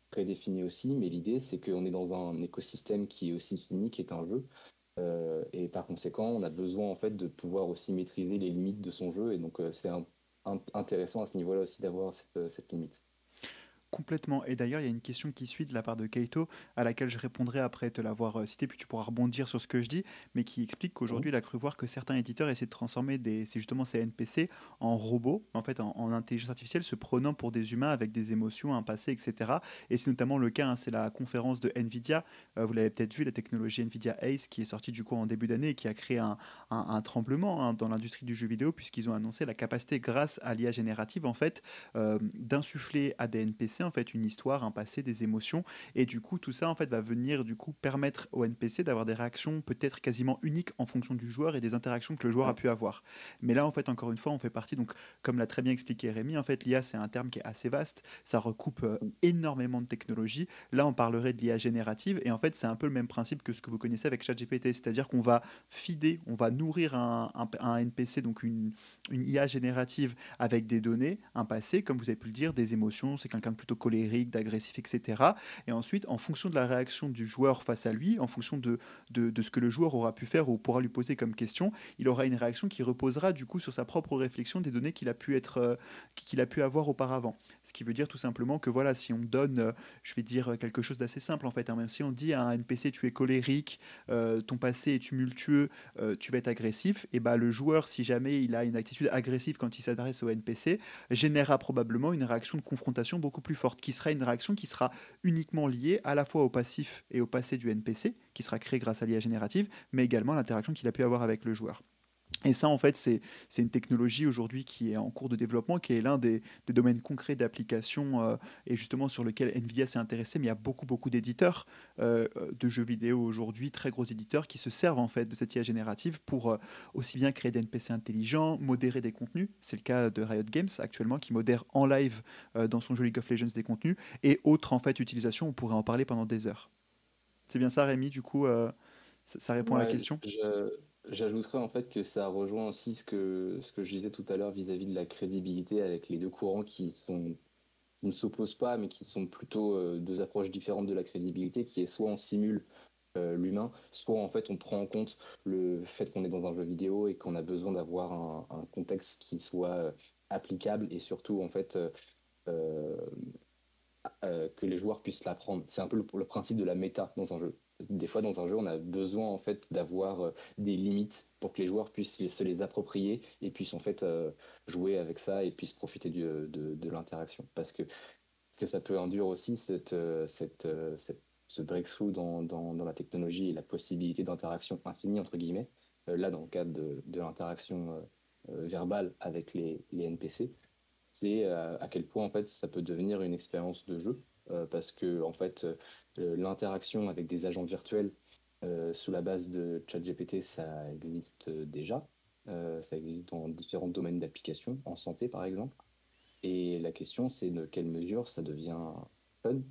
prédéfinies aussi. Mais l'idée, c'est qu'on est dans un écosystème qui est aussi fini, qui est un jeu. Euh, et par conséquent, on a besoin en fait de pouvoir aussi maîtriser les limites de son jeu. Et donc, euh, c'est intéressant à ce niveau-là aussi d'avoir cette limite. Complètement. Et d'ailleurs, il y a une question qui suit de la part de Kaito, à laquelle je répondrai après te l'avoir euh, cité, puis tu pourras rebondir sur ce que je dis, mais qui explique qu'aujourd'hui, il a cru voir que certains éditeurs essaient de transformer des, c'est justement ces NPC en robots, en fait, en, intelligence artificielle, se prenant pour des humains avec des émotions, un passé, etc. Et c'est notamment le cas, hein, c'est la conférence de Nvidia, euh, vous l'avez peut-être vu, la technologie Nvidia Ace, qui est sortie du coup en début d'année et qui a créé un, un, tremblement hein, dans l'industrie du jeu vidéo, puisqu'ils ont annoncé la capacité, grâce à l'IA générative, en fait, euh, d'insuffler à des NPC en fait une histoire, un passé, des émotions, et du coup tout ça en fait va venir du coup permettre au NPC d'avoir des réactions peut-être quasiment uniques en fonction du joueur et des interactions que le joueur a pu avoir. Mais là en fait encore une fois on fait partie donc comme l'a très bien expliqué Rémi en fait l'IA c'est un terme qui est assez vaste, ça recoupe euh, énormément de technologies. Là on parlerait de l'IA générative. Et en fait c'est un peu le même principe que ce que vous connaissez avec ChatGPT, c'est-à-dire qu'on va fider, on va nourrir un, un, NPC donc une, une IA générative avec des données, un passé comme vous avez pu le dire, des émotions, c'est quelqu'un de plutôt colérique d'agressif, etc. Et ensuite, en fonction de la réaction du joueur face à lui, en fonction de, de, ce que le joueur aura pu faire ou pourra lui poser comme question, il aura une réaction qui reposera du coup sur sa propre réflexion des données qu'il a pu être, euh, qu'il a pu avoir auparavant. Ce qui veut dire tout simplement que voilà, si on donne, euh, je vais dire quelque chose d'assez simple en fait, hein, même si on dit à un NPC tu es colérique, euh, ton passé est tumultueux, tu vas être agressif, et bah le joueur, si jamais il a une attitude agressive quand il s'adresse au NPC, générera probablement une réaction de confrontation beaucoup plus qui sera une réaction qui sera uniquement liée à la fois au passif et au passé du NPC, qui sera créé grâce à l'IA générative, mais également à l'interaction qu'il a pu avoir avec le joueur. Et ça, en fait, c'est une technologie aujourd'hui qui est en cours de développement, qui est l'un des, domaines concrets d'application euh, et justement sur lequel Nvidia s'est intéressé. Mais il y a beaucoup, beaucoup d'éditeurs euh, de jeux vidéo aujourd'hui, très gros éditeurs, qui se servent en fait de cette IA générative pour euh, aussi bien créer des NPC intelligents, modérer des contenus. C'est le cas de Riot Games actuellement, qui modère en live dans son jeu League of Legends des contenus et autres en fait utilisations. On pourrait en parler pendant des heures. C'est bien ça, Rémi. Du coup, ça, répond à la question? J'ajouterais en fait que ça rejoint aussi ce que, ce que je disais tout à l'heure vis-à-vis de la crédibilité avec les deux courants qui, ne s'opposent pas, mais qui sont plutôt euh, deux approches différentes de la crédibilité, qui est soit on simule euh, l'humain, soit en fait on prend en compte le fait qu'on est dans un jeu vidéo et qu'on a besoin d'avoir un, contexte qui soit euh, applicable et surtout en fait que les joueurs puissent l'apprendre. C'est un peu le principe de la méta dans un jeu des fois dans un jeu, on a besoin en fait d'avoir euh, des limites pour que les joueurs puissent se les approprier et puissent en fait euh, jouer avec ça et puissent profiter de, de l'interaction. Parce que, que ça peut induire aussi cette, euh, cette, ce breakthrough dans, dans, dans, la technologie et la possibilité d'interaction infinie entre guillemets. là, dans le cadre de, de l'interaction verbale avec les, les NPC, c'est à quel point en fait ça peut devenir une expérience de jeu parce que en fait euh, l'interaction avec des agents virtuels euh, sous la base de ChatGPT, ça existe déjà. Euh, ça existe dans différents domaines d'application, en santé par exemple. Et la question, c'est de quelle mesure ça devient fun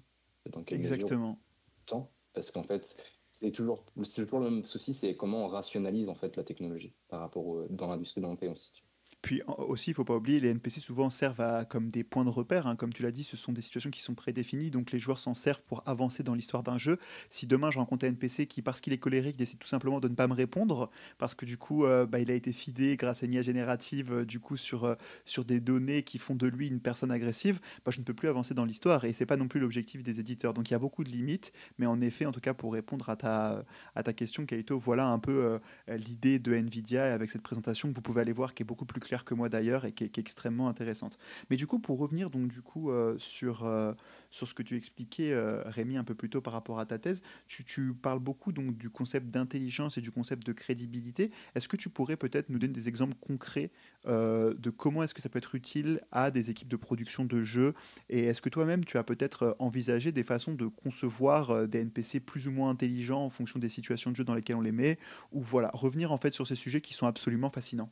Dans quelle Exactement. temps Parce qu'en fait, c'est toujours, toujours le même souci, c'est comment on rationalise en fait la technologie par rapport dans l'industrie dans laquelle on se situe. Puis aussi, il ne faut pas oublier, les NPC souvent servent à, comme des points de repère. Hein. Comme tu l'as dit, ce sont des situations qui sont prédéfinies, donc les joueurs s'en servent pour avancer dans l'histoire d'un jeu. Si demain je rencontre un NPC qui, parce qu'il est colérique, décide tout simplement de ne pas me répondre, parce que du coup, euh, bah, il a été fidé grâce à une IA générative, euh, du coup, sur, euh, sur des données qui font de lui une personne agressive, bah, je ne peux plus avancer dans l'histoire. Et c'est pas non plus l'objectif des éditeurs. Donc il y a beaucoup de limites, mais en effet, en tout cas, pour répondre à ta, à ta question, Kaito, voilà un peu l'idée de Nvidia avec cette présentation que vous pouvez aller voir, qui est beaucoup plus claire que moi d'ailleurs qui est, extrêmement intéressante. Mais du coup, pour revenir donc du coup euh, sur, euh, sur ce que tu expliquais, euh, Rémi, un peu plus tôt par rapport à ta thèse, tu, tu parles beaucoup donc du concept d'intelligence et du concept de crédibilité. Est-ce que tu pourrais peut-être nous donner des exemples concrets de comment est-ce que ça peut être utile à des équipes de production de jeux? Et est-ce que toi-même, tu as peut-être envisagé des façons de concevoir des NPC plus ou moins intelligents en fonction des situations de jeu dans lesquelles on les met? Ou voilà, revenir en fait sur ces sujets qui sont absolument fascinants.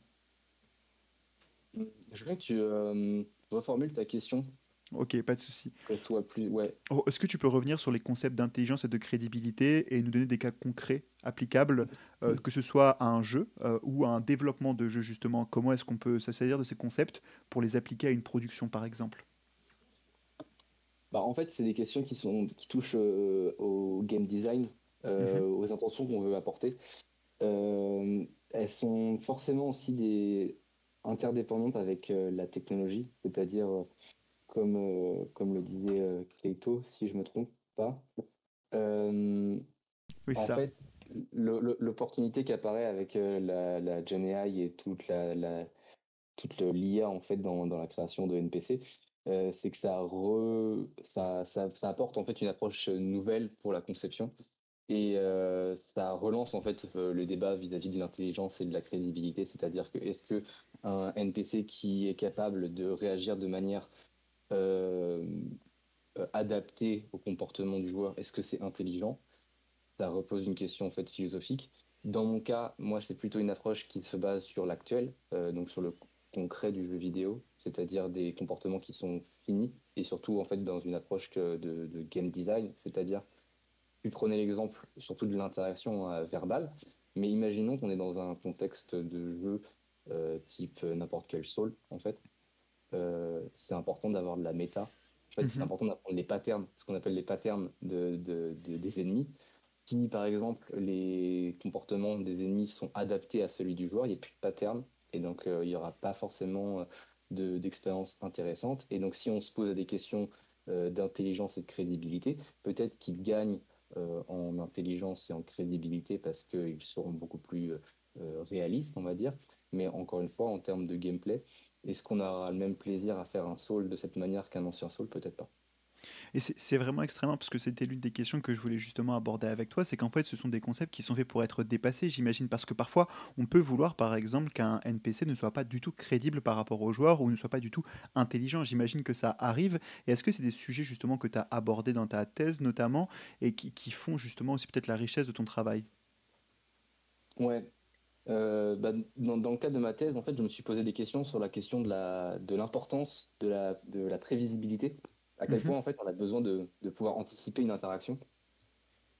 Je voudrais que tu euh, reformules ta question. Ok, pas de souci. Soit plus. Ouais. Oh, Est-ce que tu peux revenir sur les concepts d'intelligence et de crédibilité et nous donner des cas concrets applicables, euh, que ce soit à un jeu euh, ou à un développement de jeu justement? Comment est-ce qu'on peut servir de ces concepts pour les appliquer à une production par exemple? Bah, en fait, c'est des questions qui sont qui touchent euh, au game design, euh, Mhm. aux intentions qu'on veut apporter. Euh, elles sont forcément aussi des interdépendantes avec euh, la technologie, c'est-à-dire euh, comme euh, comme le disait Keito, si je me trompe pas. Oui, en ça. fait, l'opportunité qui apparaît avec la, la Gen AI et toute la, la- toute l'IA en fait dans, dans la création de NPC, euh, c'est que ça, re- ça, ça, ça apporte en fait une approche nouvelle pour la conception et euh, ça relance en fait euh, le débat vis-à-vis de l'intelligence et de la crédibilité, c'est-à-dire que est-ce que un NPC qui est capable de réagir de manière euh, adaptée au comportement du joueur, est-ce que c'est intelligent? Ça repose une question en fait philosophique. Dans mon cas, moi, c'est plutôt une approche qui se base sur l'actuel, donc sur le concret du jeu vidéo, c'est-à-dire des comportements qui sont finis et surtout en fait dans une approche de game design, c'est-à-dire tu prenais l'exemple surtout de l'interaction euh, verbale, mais imaginons qu'on est dans un contexte de jeu euh, type euh, n'importe quel Soul en fait. Euh, c'est important d'avoir de la méta. En fait, c'est Mhm. important d'apprendre les patterns, ce qu'on appelle les patterns de, de- de- des ennemis si par exemple les comportements des ennemis sont adaptés à celui du joueur, il n'y a plus de pattern et donc euh, il n'y aura pas forcément de- d'expérience intéressante. Et donc si on se pose des questions d'intelligence et de crédibilité, peut-être qu'ils gagnent euh, en intelligence et en crédibilité parce qu'ils seront beaucoup plus euh, euh, réalistes, on va dire. Mais encore une fois, en termes de gameplay, est-ce qu'on aura le même plaisir à faire un Soul de cette manière qu'un ancien Soul? Peut-être pas. Et c'est vraiment extrêmement, parce que c'était l'une des questions que je voulais justement aborder avec toi, c'est qu'en fait ce sont des concepts qui sont faits pour être dépassés, j'imagine, parce que parfois on peut vouloir par exemple qu'un NPC ne soit pas du tout crédible par rapport au joueur ou ne soit pas du tout intelligent, j'imagine que ça arrive. Et est-ce que c'est des sujets justement que tu as abordés dans ta thèse notamment et qui, font justement aussi peut-être la richesse de ton travail? Ouais, Euh, bah, dans, le cadre de ma thèse, en fait, je me suis posé des questions sur la question de l'importance de la prévisibilité. À quel Mhm, point, en fait, on a besoin de, de pouvoir anticiper une interaction.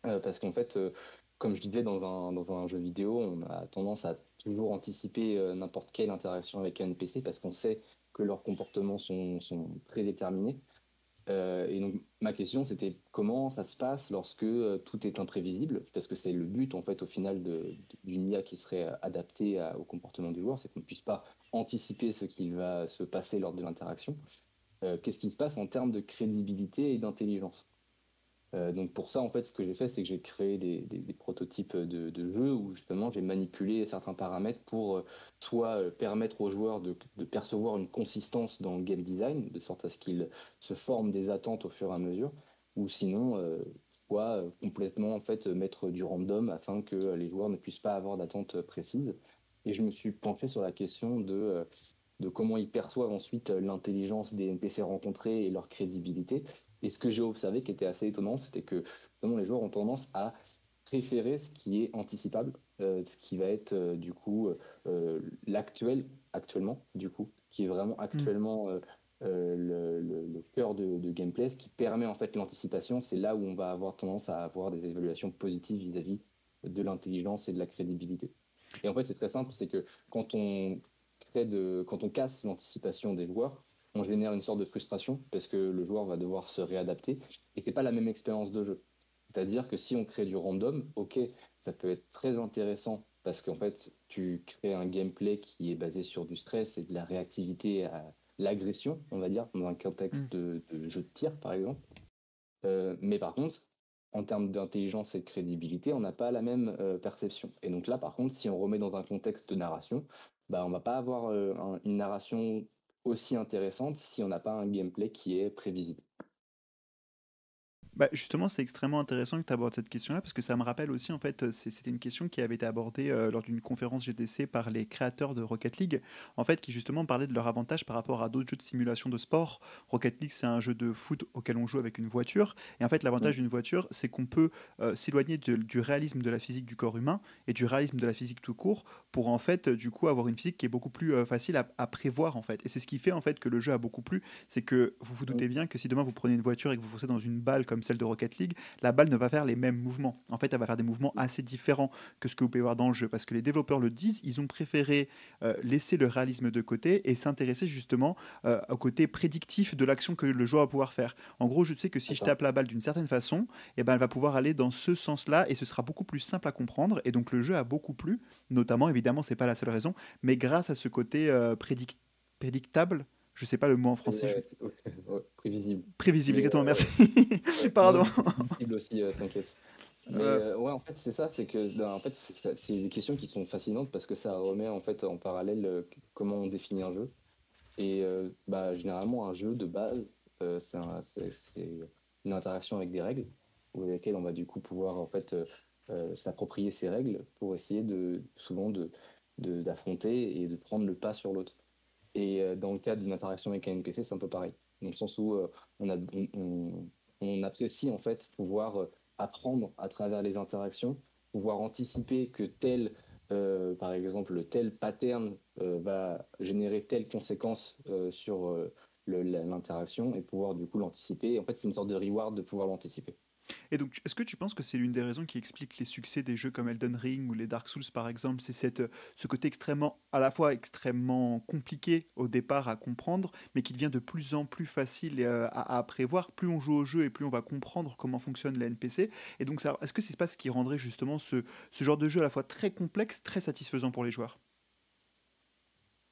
Euh, parce qu'en fait, euh, comme je disais dans un, dans un jeu vidéo, on a tendance à toujours anticiper euh, n'importe quelle interaction avec un NPC parce qu'on sait que leurs comportements sont, sont prédéterminés. Euh, et donc ma question c'était comment ça se passe lorsque tout est imprévisible, parce que c'est le but en fait au final d'une IA qui serait adaptée à- au comportement du joueur, c'est qu'on ne puisse pas anticiper ce qui va se passer lors de l'interaction. Euh, Qu'est-ce qui se passe en termes de crédibilité et d'intelligence? Euh, donc pour ça, en fait, ce que j'ai fait, c'est que j'ai créé des, prototypes de, jeux où justement j'ai manipulé certains paramètres pour euh, soit permettre aux joueurs de, de percevoir une consistance dans le game design, de sorte à ce qu'ils se forment des attentes au fur et à mesure, ou sinon, soit complètement en fait mettre du random afin que les joueurs ne puissent pas avoir d'attentes précises. Et je me suis penché sur la question de, de comment ils perçoivent ensuite euh, l'intelligence des NPC rencontrés et leur crédibilité. Et ce que j'ai observé qui était assez étonnant, c'était que vraiment, les joueurs ont tendance à préférer ce qui est anticipable, euh, ce qui va être euh, du coup euh, l'actuel actuellement, du coup, qui est vraiment mhm. actuellement le, le- le cœur de, de gameplay, ce qui permet en fait l'anticipation. C'est là où on va avoir tendance à avoir des évaluations positives vis-à-vis de l'intelligence et de la crédibilité. Et en fait, c'est très simple, c'est que quand on crée de, quand on casse l'anticipation des joueurs, on génère une sorte de frustration parce que le joueur va devoir se réadapter et c'est pas la même expérience de jeu. C'est-à-dire que si on crée du random, ok, ça peut être très intéressant parce qu'en fait, tu crées un gameplay qui est basé sur du stress et de la réactivité à l'agression, on va dire, dans un contexte de, de jeu de tir, par exemple. Euh, mais par contre, en termes d'intelligence et de crédibilité, on n'a pas la même euh, perception. Et donc là, par contre, si on remet dans un contexte de narration, bah, on va pas avoir euh, un- une narration aussi intéressante si on n'a pas un gameplay qui est prévisible. Bah, justement, c'est extrêmement intéressant que tu abordes cette question-là parce que ça me rappelle aussi, en fait, c'était une question qui avait été abordée euh, lors d'une conférence GTC par les créateurs de Rocket League, en fait, qui justement parlaient de leur avantage par rapport à d'autres jeux de simulation de sport. Rocket League, c'est un jeu de foot auquel on joue avec une voiture. Et en fait, l'avantage d'une voiture, c'est qu'on peut euh, s'éloigner du réalisme de la physique du corps humain et du réalisme de la physique tout court pour, en fait, du coup, avoir une physique qui est beaucoup plus euh, facile à, à, prévoir, en fait. Et c'est ce qui fait, en fait, que le jeu a beaucoup plu. C'est que vous vous doutez bien que si demain vous prenez une voiture et que vous foncez dans une balle comme celle de Rocket League, la balle ne va faire les mêmes mouvements. En fait, elle va faire des mouvements assez différents que ce que vous pouvez voir dans le jeu. Parce que les développeurs le disent, ils ont préféré euh, laisser le réalisme de côté et s'intéresser justement euh, au côté prédictif de l'action que le joueur va pouvoir faire. En gros, je sais que si je tape la balle d'une certaine façon, eh ben, elle va pouvoir aller dans ce sens-là et ce sera beaucoup plus simple à comprendre. Et donc, le jeu a beaucoup plu, notamment, évidemment, c'est pas la seule raison, mais grâce à ce côté euh, prédictable je sais pas le mot en français. prévisible. Prévisible, exactement, merci. Pardon. Prévisible aussi, euh, t'inquiète. Mais euh, ouais, en fait, c'est ça, c'est que ben, en fait, c'est des questions qui sont fascinantes parce que ça remet en fait en parallèle euh, comment on définit un jeu. Et bah, généralement, un jeu de base, c'est une interaction avec des règles, avec lesquelles on va du coup pouvoir en fait s'approprier ces règles pour essayer de souvent de d'affronter et de prendre le pas sur l'autre. Et euh, dans le cas d'une interaction avec un NPC, c'est un peu pareil. Dans le sens où euh, on, a, on, apprécie en fait pouvoir euh, apprendre à travers les interactions, pouvoir anticiper que tel, par exemple, tel pattern va générer telle conséquence sur l'interaction et pouvoir du coup l'anticiper. En fait, c'est une sorte de reward de pouvoir l'anticiper. Et donc, est-ce que tu penses que c'est l'une des raisons qui explique les succès des jeux comme Elden Ring ou les Dark Souls par exemple? C'est cette, ce côté extrêmement, à la fois extrêmement compliqué au départ à comprendre, mais qui devient de plus en plus facile euh, à, à, prévoir. Plus on joue au jeu et plus on va comprendre comment fonctionne les NPC. Et donc, est-ce que c'est pas ce qui rendrait justement ce, ce genre de jeu à la fois très complexe, très satisfaisant pour les joueurs?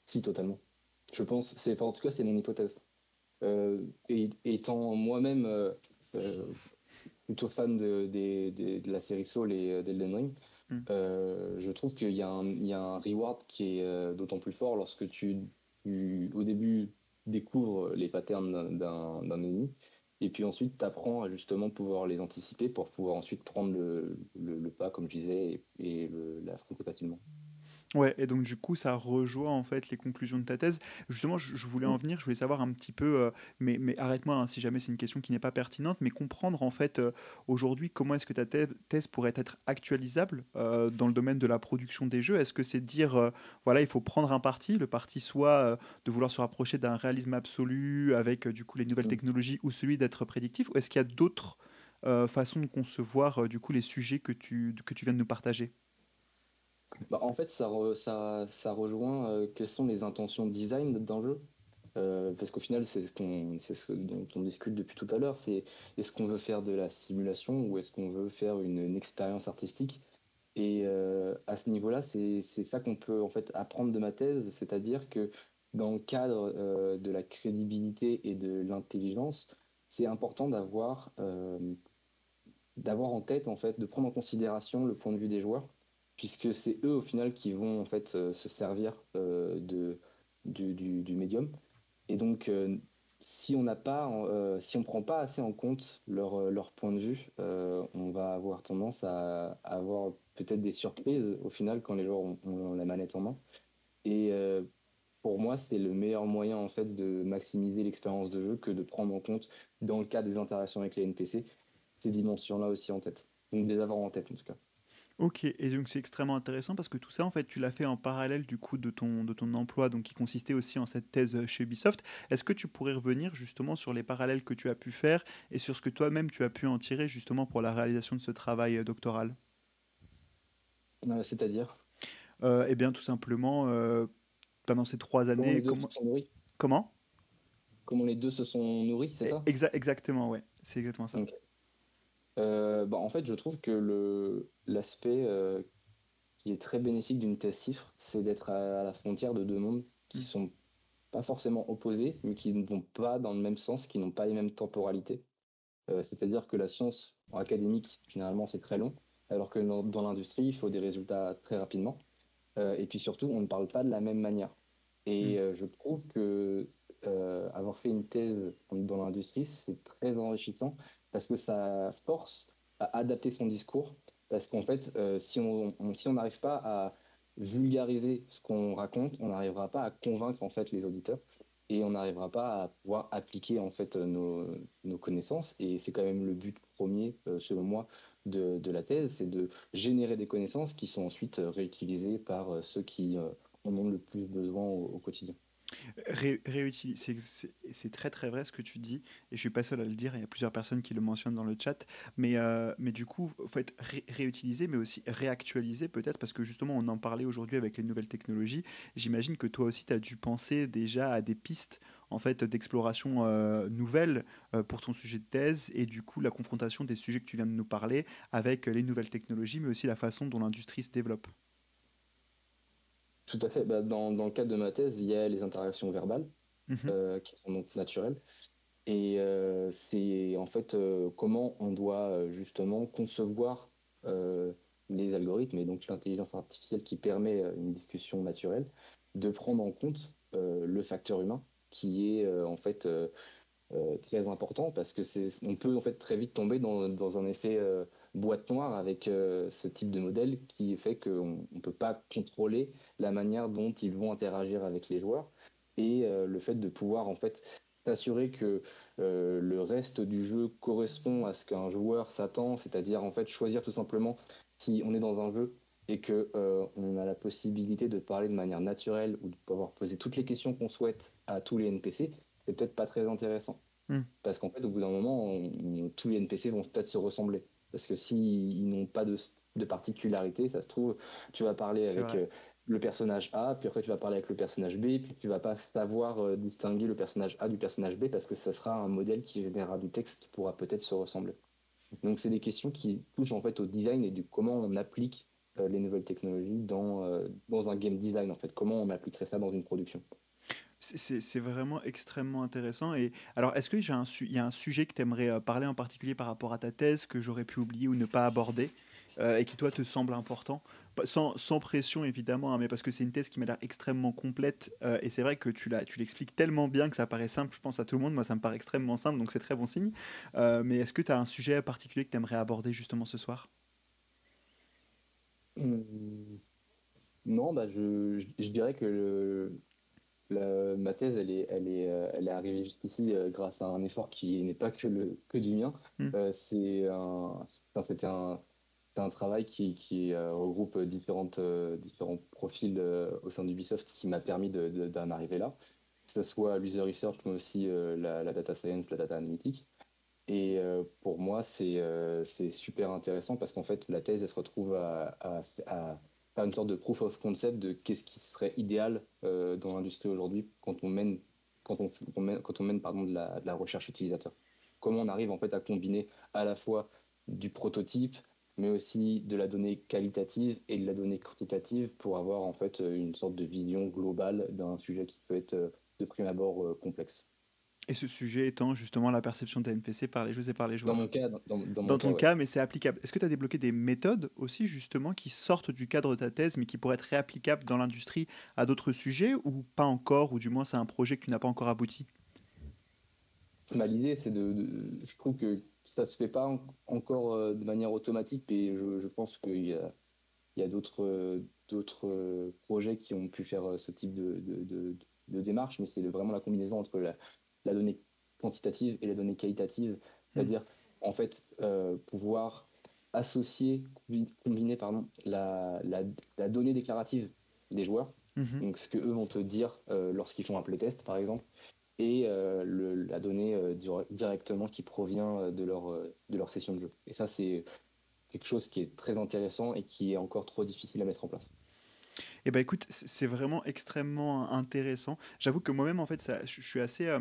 Si, totalement. Je pense, c'est, en tout cas, c'est mon hypothèse. Euh, et, étant moi-même euh, plutôt fan de, de, la série Soul et euh, d'Elden Ring. Hmm. Euh, je trouve qu'il y, y, a un reward qui est euh, d'autant plus fort lorsque tu, au début, découvres les patterns d'un ennemi. Et puis ensuite, tu apprends à justement pouvoir les anticiper pour pouvoir ensuite prendre le, le, pas, comme je disais, et, et l'affronter facilement. Ouais, et donc du coup, ça rejoint en fait les conclusions de ta thèse. Justement, je, voulais en mmh. venir, je voulais savoir un petit peu, euh, mais, mais arrête-moi hein, si jamais c'est une question qui n'est pas pertinente, mais comprendre en fait euh, aujourd'hui comment est-ce que ta thèse pourrait être actualisable euh, dans le domaine de la production des jeux? Est-ce que c'est dire, voilà, il faut prendre un parti, le parti soit de vouloir se rapprocher d'un réalisme absolu avec du coup les nouvelles mmh. technologies ou celui d'être prédictif, ou est-ce qu'il y a d'autres façons de concevoir du coup les sujets que tu, que tu viens de nous partager? Bah, en fait, ça, ça, ça rejoint euh, quelles sont les intentions design d'un jeu. Euh, parce qu'au final, c'est ce, qu'on, dont on discute depuis tout à l'heure. C'est est-ce qu'on veut faire de la simulation ou est-ce qu'on veut faire une, expérience artistique Et euh, à ce niveau-là, c'est, c'est ça qu'on peut en fait apprendre de ma thèse, c'est-à-dire que dans le cadre de la crédibilité et de l'intelligence, c'est important d'avoir d'avoir en tête en fait, de prendre en considération le point de vue des joueurs puisque c'est eux au final qui vont en fait euh, se servir euh, de, du, médium. Et donc, euh, si on n'a pas, si on prend pas assez en compte leur, leur point de vue, on va avoir tendance à, avoir peut-être des surprises au final quand les joueurs ont, la manette en main. Et pour moi, c'est le meilleur moyen en fait de maximiser l'expérience de jeu que de prendre en compte, dans le cas des interactions avec les NPC, ces dimensions-là aussi en tête. Donc, les avoir en tête en tout cas. Ok, et donc c'est extrêmement intéressant parce que tout ça, en fait, tu l'as fait en parallèle du coup de ton, de ton emploi, donc qui consistait aussi en cette thèse chez Ubisoft. Est-ce que tu pourrais revenir justement sur les parallèles que tu as pu faire et sur ce que toi-même tu as pu en tirer justement pour la réalisation de ce travail euh, doctoral? Euh, C'est-à-dire? Euh, Eh bien, tout simplement, pendant ces trois années. Comment, comment? Comment les deux se sont nourris, c'est ça? Exactement, ouais, c'est exactement ça. Euh, bah, en fait, je trouve que l'aspect euh, qui est très bénéfique d'une thèse cifre, c'est d'être à, la frontière de deux mondes qui sont pas forcément opposés, mais qui ne vont pas dans le même sens, qui n'ont pas les mêmes temporalités. Euh, c'est-à-dire que la science académique, généralement, c'est très long, alors que dans, l'industrie, il faut des résultats très rapidement. et puis surtout, on ne parle pas de la même manière. Et mmh. je trouve que avoir fait une thèse dans l'industrie, c'est très enrichissant parce que ça force à adapter son discours. Parce qu'en fait, si on si n'arrive pas à vulgariser ce qu'on raconte, on n'arrivera pas à convaincre en fait les auditeurs et on n'arrivera pas à pouvoir appliquer en fait nos, nos connaissances. Et c'est quand même le but premier, selon moi, de, de la thèse, c'est de générer des connaissances qui sont ensuite réutilisées par ceux qui en ont le plus besoin au quotidien. C'est très très vrai ce que tu dis, et je suis pas seul à le dire, il y a plusieurs personnes qui le mentionnent dans le chat, mais, euh, mais du coup, il faut être réutiliser, mais aussi réactualiser peut-être, parce que justement, on en parlait aujourd'hui avec les nouvelles technologies. J'imagine que toi aussi, tu as dû penser déjà à des pistes en fait d'exploration euh, nouvelles euh, pour ton sujet de thèse, et du coup, la confrontation des sujets que tu viens de nous parler avec les nouvelles technologies, mais aussi la façon dont l'industrie se développe. Tout à fait. Bah, dans, dans, le cadre de ma thèse, il y a les interactions verbales mhm. euh, qui sont donc naturelles. Et euh, c'est en fait euh, comment on doit justement concevoir les algorithmes et donc l'intelligence artificielle qui permet une discussion naturelle, de prendre en compte le facteur humain qui est en fait très important parce que c'est on peut en fait très vite tomber dans, dans un effet boîte noire avec euh, ce type de modèle qui fait qu'on ne peut pas contrôler la manière dont ils vont interagir avec les joueurs et euh, le fait de pouvoir en fait s'assurer que euh, le reste du jeu correspond à ce qu'un joueur s'attend, c'est-à-dire en fait choisir tout simplement si on est dans un jeu et que on a la possibilité de parler de manière naturelle ou de pouvoir poser toutes les questions qu'on souhaite à tous les NPC, c'est peut-être pas très intéressant. Hmm. Parce qu'en fait, au bout d'un moment, tous les NPC vont peut-être se ressembler. Parce que s'ils n'ont pas de, de, particularité, ça se trouve, tu vas parler avec euh, le personnage A, puis après tu vas parler avec le personnage B, puis tu vas pas savoir euh, distinguer le personnage A du personnage B parce que ça sera un modèle qui générera du texte qui pourra peut-être se ressembler. Donc c'est des questions qui touchent en fait au design et du comment on applique euh, les nouvelles technologies dans, dans un game design en fait, comment on appliquerait ça dans une production. C'est vraiment extrêmement intéressant. Et alors, est-ce qu'il y a un sujet que tu aimerais euh, parler en particulier par rapport à ta thèse que j'aurais pu oublier ou ne pas aborder euh, et qui, toi, te semble important? Sans, pression, évidemment, hein, mais parce que c'est une thèse qui m'a l'air extrêmement complète. Euh, et c'est vrai que tu l'expliques tellement bien que ça paraît simple, je pense, à tout le monde. Moi, ça me paraît extrêmement simple, donc c'est très bon signe. mais est-ce que tu as un sujet particulier que tu aimerais aborder justement ce soir? Mmh. Non, bah je, dirais que ma thèse, elle est, elle est, euh, elle est arrivée jusqu'ici euh, grâce à un effort qui n'est pas que, le, que du mien. Hmm. Euh, c'est un, c'était un, un, travail qui, qui regroupe différentes, différents profils au sein d'Ubisoft qui m'a permis d'en arriver là, que ce soit l'user research, mais aussi la, data science, la data analytics. Et pour moi, c'est super intéressant parce qu'en fait, la thèse, elle se retrouve à, à une sorte de proof of concept de qu'est-ce qui serait idéal euh, dans l'industrie aujourd'hui quand on mène, quand on, quand on mène pardon, de, la, de la recherche utilisateur. Comment on arrive en fait à combiner à la fois du prototype, mais aussi de la donnée qualitative et de la donnée quantitative pour avoir en fait une sorte de vision globale d'un sujet qui peut être euh, de prime abord euh, complexe. Et ce sujet étant justement la perception des NPC par les joueurs et par les joueurs. Dans mon cas, dans, dans, ton cas, mais c'est applicable. Est-ce que tu as débloqué des méthodes aussi justement qui sortent du cadre de ta thèse, mais qui pourraient être réapplicables dans l'industrie à d'autres sujets ou pas encore, ou du moins c'est un projet que tu n'as pas encore abouti? Bah, L'idée, c'est de, Je trouve que ça se fait pas encore euh, de manière automatique, et je, je pense qu'il y a, il y a d'autres, d'autres projets qui ont pu faire ce type de, de, de démarche, mais c'est vraiment la combinaison entre la la donnée quantitative et la donnée qualitative, c'est-à-dire en fait euh, pouvoir associer, combiner pardon, la, la, donnée déclarative des joueurs, mhm. donc ce que eux vont te dire euh, lorsqu'ils font un playtest par exemple, et euh, la donnée directement qui provient de leur, de leur session de jeu. Et ça c'est quelque chose qui est très intéressant et qui est encore trop difficile à mettre en place. Eh ben écoute, c'est vraiment extrêmement intéressant. J'avoue que moi-même, en fait, je suis assez. Euh,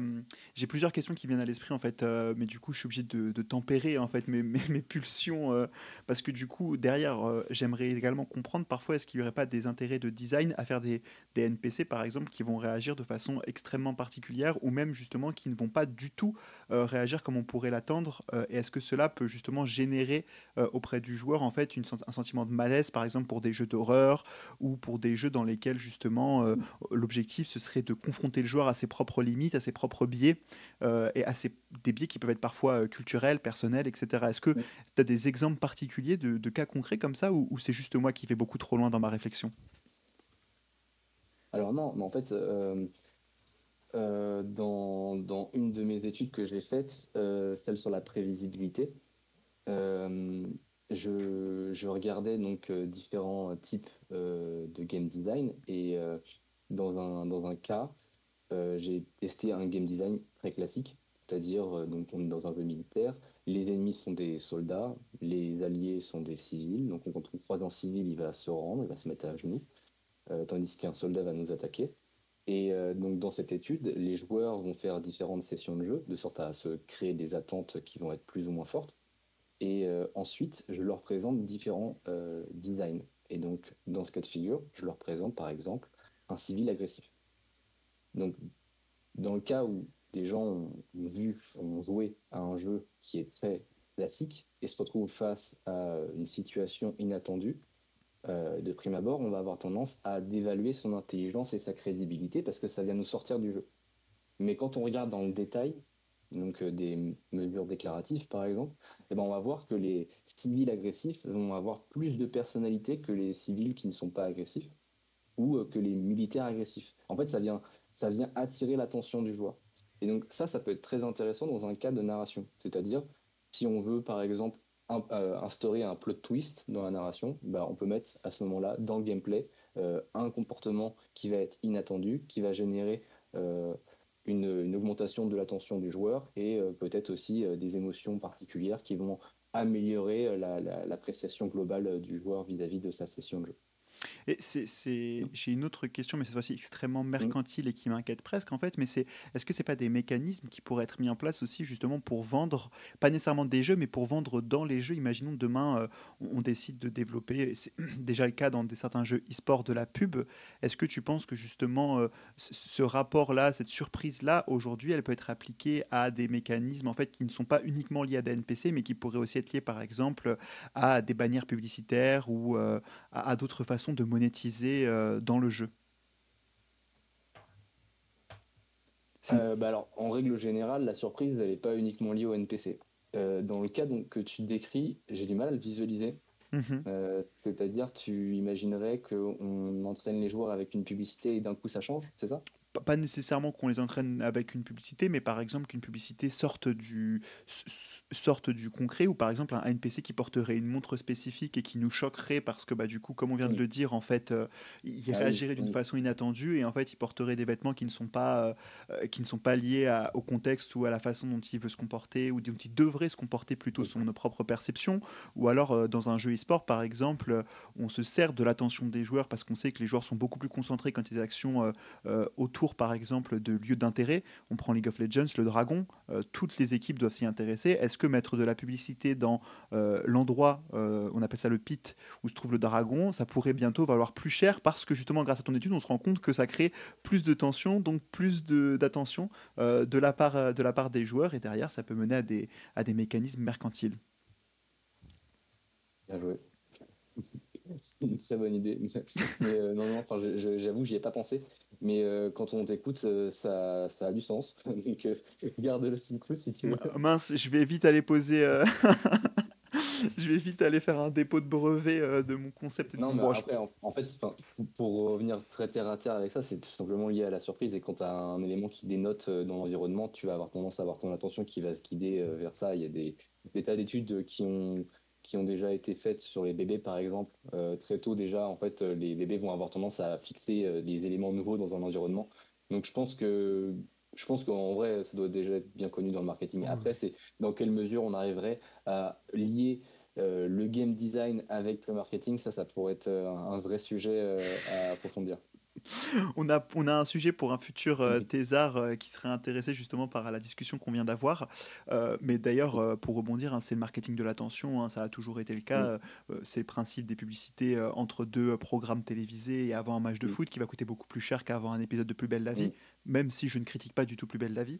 j'ai plusieurs questions qui viennent à l'esprit, en fait, euh, mais du coup, je suis obligé de, tempérer, en fait, mes, pulsions, euh, parce que du coup, derrière, j'aimerais également comprendre parfois, est-ce qu'il n'y aurait pas des intérêts de design à faire des, des, NPC, par exemple, qui vont réagir de façon extrêmement particulière, ou même justement qui ne vont pas du tout réagir comme on pourrait l'attendre, et est-ce que cela peut justement générer auprès du joueur, en fait, un sentiment de malaise, par exemple, pour des jeux d'horreur ou pour des des jeux dans lesquels justement euh, l'objectif ce serait de confronter le joueur à ses propres limites, à ses propres biais euh, et à des biais qui peuvent être parfois culturels, personnels, etc. Est-ce que tu as des exemples particuliers de, cas concrets comme ça ou, c'est juste moi qui vais beaucoup trop loin dans ma réflexion? Alors non, mais en fait, dans, dans, une de mes études que j'ai faites, celle sur la prévisibilité, je, regardais donc euh, différents types euh, de game design et euh, dans, un, dans un cas, j'ai testé un game design très classique, c'est-à-dire donc on est dans un jeu militaire, les ennemis sont des soldats, les alliés sont des civils, donc quand on croise un civil, il va se rendre, il va se mettre à genoux, tandis qu'un soldat va nous attaquer. Et donc dans cette étude, les joueurs vont faire différentes sessions de jeu, de sorte à se créer des attentes qui vont être plus ou moins fortes. Et euh, ensuite, je leur présente différents euh, designs. Et donc, dans ce cas de figure, je leur présente par exemple un civil agressif. Donc, dans le cas où des gens ont vu, ont joué à un jeu qui est très classique et se retrouvent face à une situation inattendue, euh, de prime abord, on va avoir tendance à dévaluer son intelligence et sa crédibilité parce que ça vient nous sortir du jeu. Mais quand on regarde dans le détail, donc euh, des mesures déclaratives par exemple, eh ben on va voir que les civils agressifs vont avoir plus de personnalité que les civils qui ne sont pas agressifs ou euh, que les militaires agressifs. En fait, ça vient, ça vient attirer l'attention du joueur. Et donc ça, ça peut être très intéressant dans un cas de narration. C'est-à-dire, si on veut par exemple euh, instaurer un plot twist dans la narration, bah, on peut mettre à ce moment-là dans le gameplay un comportement qui va être inattendu, qui va générer une, augmentation de l'attention du joueur et euh, peut-être aussi euh, des émotions particulières qui vont améliorer euh, l'appréciation globale du joueur vis-à-vis de sa session de jeu. Et c'est, j'ai une autre question, mais cette fois-ci extrêmement mercantile et qui m'inquiète presque en fait. Mais c'est, est-ce que c'est pas des mécanismes qui pourraient être mis en place aussi justement pour vendre, pas nécessairement des jeux, mais pour vendre dans les jeux? Imaginons demain, euh, on, décide de développer, c'est déjà le cas dans des, certains jeux e-sport de la pub. Est-ce que tu penses que justement euh, ce rapport-là, cette surprise-là, aujourd'hui, elle peut être appliquée à des mécanismes en fait qui ne sont pas uniquement liés à des NPC, mais qui pourraient aussi être liés, par exemple, à des bannières publicitaires ou euh, à, à d'autres façons de monétiser euh, dans le jeu euh, bah alors, en règle générale, la surprise, elle n'est pas uniquement liée au NPC. Euh, dans le cas donc, que tu décris, j'ai du mal à le visualiser. Mhm. C'est-à-dire, tu imaginerais qu'on entraîne les joueurs avec une publicité et d'un coup ça change, c'est ça? Pas nécessairement qu'on les entraîne avec une publicité, mais par exemple qu'une publicité sorte du, sorte du concret, ou par exemple un NPC qui porterait une montre spécifique et qui nous choquerait parce que bah, du coup, comme on vient de le dire, en fait, euh, il ah réagirait d'une façon inattendue et en fait, il porterait des vêtements qui ne sont pas, euh, euh, qui ne sont pas liés au contexte ou à la façon dont il veut se comporter ou dont il devrait se comporter plutôt selon nos propres perceptions. Ou alors, dans un jeu e-sport, par exemple, on se sert de l'attention des joueurs parce qu'on sait que les joueurs sont beaucoup plus concentrés quand il y a des actions autour par exemple de lieux d'intérêt. On prend League of Legends, le dragon, euh, toutes les équipes doivent s'y intéresser. Est-ce que mettre de la publicité dans euh, l'endroit, euh, on appelle ça le pit, où se trouve le dragon, ça pourrait bientôt valoir plus cher parce que justement grâce à ton étude, on se rend compte que ça crée plus de tension, donc plus d'attention de, la part, de la part des joueurs et derrière ça peut mener à des, à des mécanismes mercantiles. Bien joué. une très bonne idée. Mais euh, non, non, enfin, j'avoue, j'y ai pas pensé. Mais euh, quand on t'écoute, euh, ça, ça, a du sens. Donc, garde-le sous le si tu veux. Mince, je vais vite aller poser. je vais vite aller faire un dépôt de brevet de mon concept. non, mais après, en, fait, pour revenir très terre à terre avec ça, c'est tout simplement lié à la surprise. Et quand tu as un élément qui dénote dans l'environnement, tu vas avoir tendance à avoir ton attention qui va se guider vers ça. Il y a des, des tas d'études qui ont qui ont déjà été faites sur les bébés, par exemple. Euh, très tôt déjà, en fait, les bébés vont avoir tendance à fixer euh, des éléments nouveaux dans un environnement. Donc je pense que je pense qu'en vrai, ça doit déjà être bien connu dans le marketing. Après, c'est dans quelle mesure on arriverait à lier euh, le game design avec le marketing. Ça, ça pourrait être un, vrai sujet à approfondir. on, a, on a un sujet pour un futur euh, thésard euh, qui serait intéressé justement par la discussion qu'on vient d'avoir. Euh, mais d'ailleurs, euh, pour rebondir, hein, c'est le marketing de l'attention, hein, ça a toujours été le cas. C'est le principe des publicités entre deux programmes télévisés et avant un match de foot qui va coûter beaucoup plus cher qu'avant un épisode de Plus belle la vie, même si je ne critique pas du tout Plus belle la vie.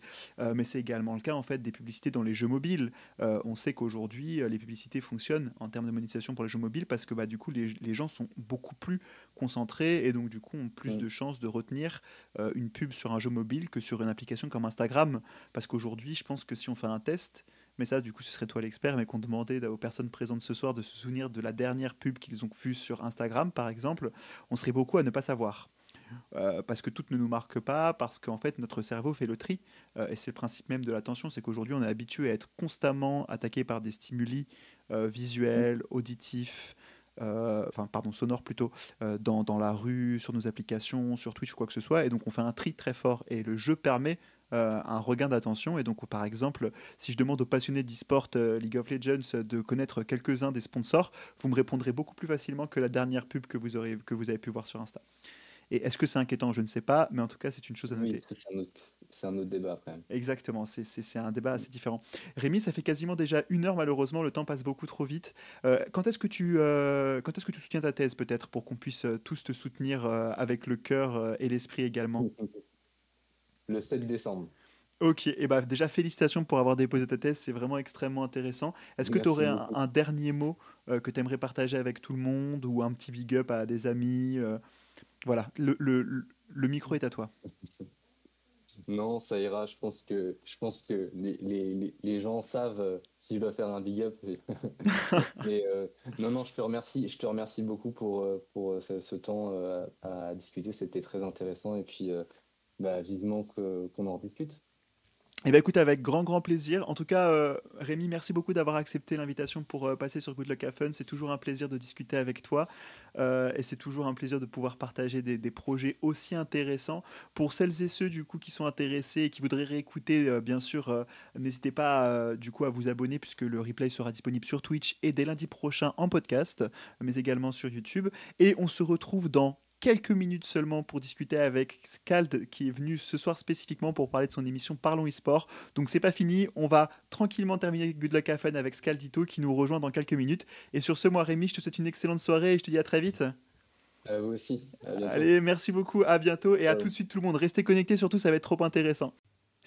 Mais c'est également le cas en fait des publicités dans les jeux mobiles. On sait qu'aujourd'hui, les publicités fonctionnent en termes de monétisation pour les jeux mobiles parce que bah, du coup, les, les gens sont beaucoup plus concentrés et donc du coup ont plus De chances de retenir euh, une pub sur un jeu mobile que sur une application comme Instagram. Parce qu'aujourd'hui, je pense que si on fait un test, mais ça, du coup, ce serait toi l'expert, mais qu'on demandait aux personnes présentes ce soir de se souvenir de la dernière pub qu'ils ont vue sur Instagram, par exemple, on serait beaucoup à ne pas savoir. Euh, parce que toutes ne nous marquent pas, parce qu'en fait notre cerveau fait le tri, Euh, et c'est le principe même de l'attention, c'est qu'aujourd'hui on est habitué à être constamment attaqué par des stimuli visuels, auditifs, enfin pardon sonores plutôt, euh, dans, dans la rue, sur nos applications, sur Twitch ou quoi que ce soit, et donc on fait un tri très fort, et le jeu permet euh, un regain d'attention, et donc par exemple si je demande aux passionnés d'e-sport euh, League of Legends euh, de connaître quelques-uns des sponsors, vous me répondrez beaucoup plus facilement que la dernière pub que vous, aurez, que vous avez pu voir sur Insta. Et est-ce que c'est inquiétant? Je ne sais pas, mais en tout cas, c'est une chose à noter. Oui, c'est un, autre- c'est un autre débat après. Exactement, c'est- c'est c'est un débat assez différent. Rémi, ça fait quasiment déjà une heure, malheureusement, le temps passe beaucoup trop vite. Euh, quand est-ce que, tu, euh, quand est-ce que tu soutiens ta thèse, peut-être, pour qu'on puisse euh, tous te soutenir euh, avec le cœur et l'esprit également? Le 7 décembre. Ok, et bah déjà félicitations pour avoir déposé ta thèse, c'est vraiment extrêmement intéressant. Est-ce que tu aurais un, dernier mot euh, que tu aimerais partager avec tout le monde ou un petit big up à des amis euh, Voilà, le, le- le- micro est à toi. Non, ça ira. Je pense que, je pense que les, les, les- gens savent euh, si je dois faire un big up. Mais euh, non, non, je te remercie. Je te remercie beaucoup pour, euh, pour ce, temps à, discuter. C'était très intéressant. Et puis, bah, vivement qu'on en discute. Eh bien, écoute, avec grand, grand plaisir. En tout cas, euh, Rémi, merci beaucoup d'avoir accepté l'invitation pour euh, passer sur Good Luck Have Fun. C'est toujours un plaisir de discuter avec toi euh, et c'est toujours un plaisir de pouvoir partager des, des projets aussi intéressants. Pour celles et ceux, du coup, qui sont intéressés et qui voudraient réécouter, euh, bien sûr, n'hésitez pas, du coup, à vous abonner puisque le replay sera disponible sur Twitch et dès lundi prochain en podcast, mais également sur YouTube. Et on se retrouve dans quelques minutes seulement pour discuter avec Scald qui est venu ce soir spécifiquement pour parler de son émission Parlons e-sport. Donc c'est pas fini, on va tranquillement terminer Good Luck à Fun avec Scaldito qui nous rejoint dans quelques minutes. Et sur ce, moi Rémi, je te souhaite une excellente soirée et je te dis à très vite. À vous aussi. Allez, merci beaucoup, à bientôt et à tout de suite tout le monde. Restez connectés, surtout ça va être trop intéressant.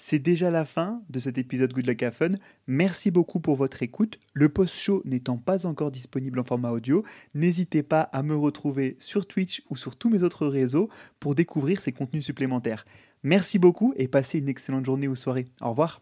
C'est déjà la fin de cet épisode Good Luck Have Fun. Merci beaucoup pour votre écoute. Le post-show n'étant pas encore disponible en format audio, n'hésitez pas à me retrouver sur Twitch ou sur tous mes autres réseaux pour découvrir ces contenus supplémentaires. Merci beaucoup et passez une excellente journée ou soirée. Au revoir.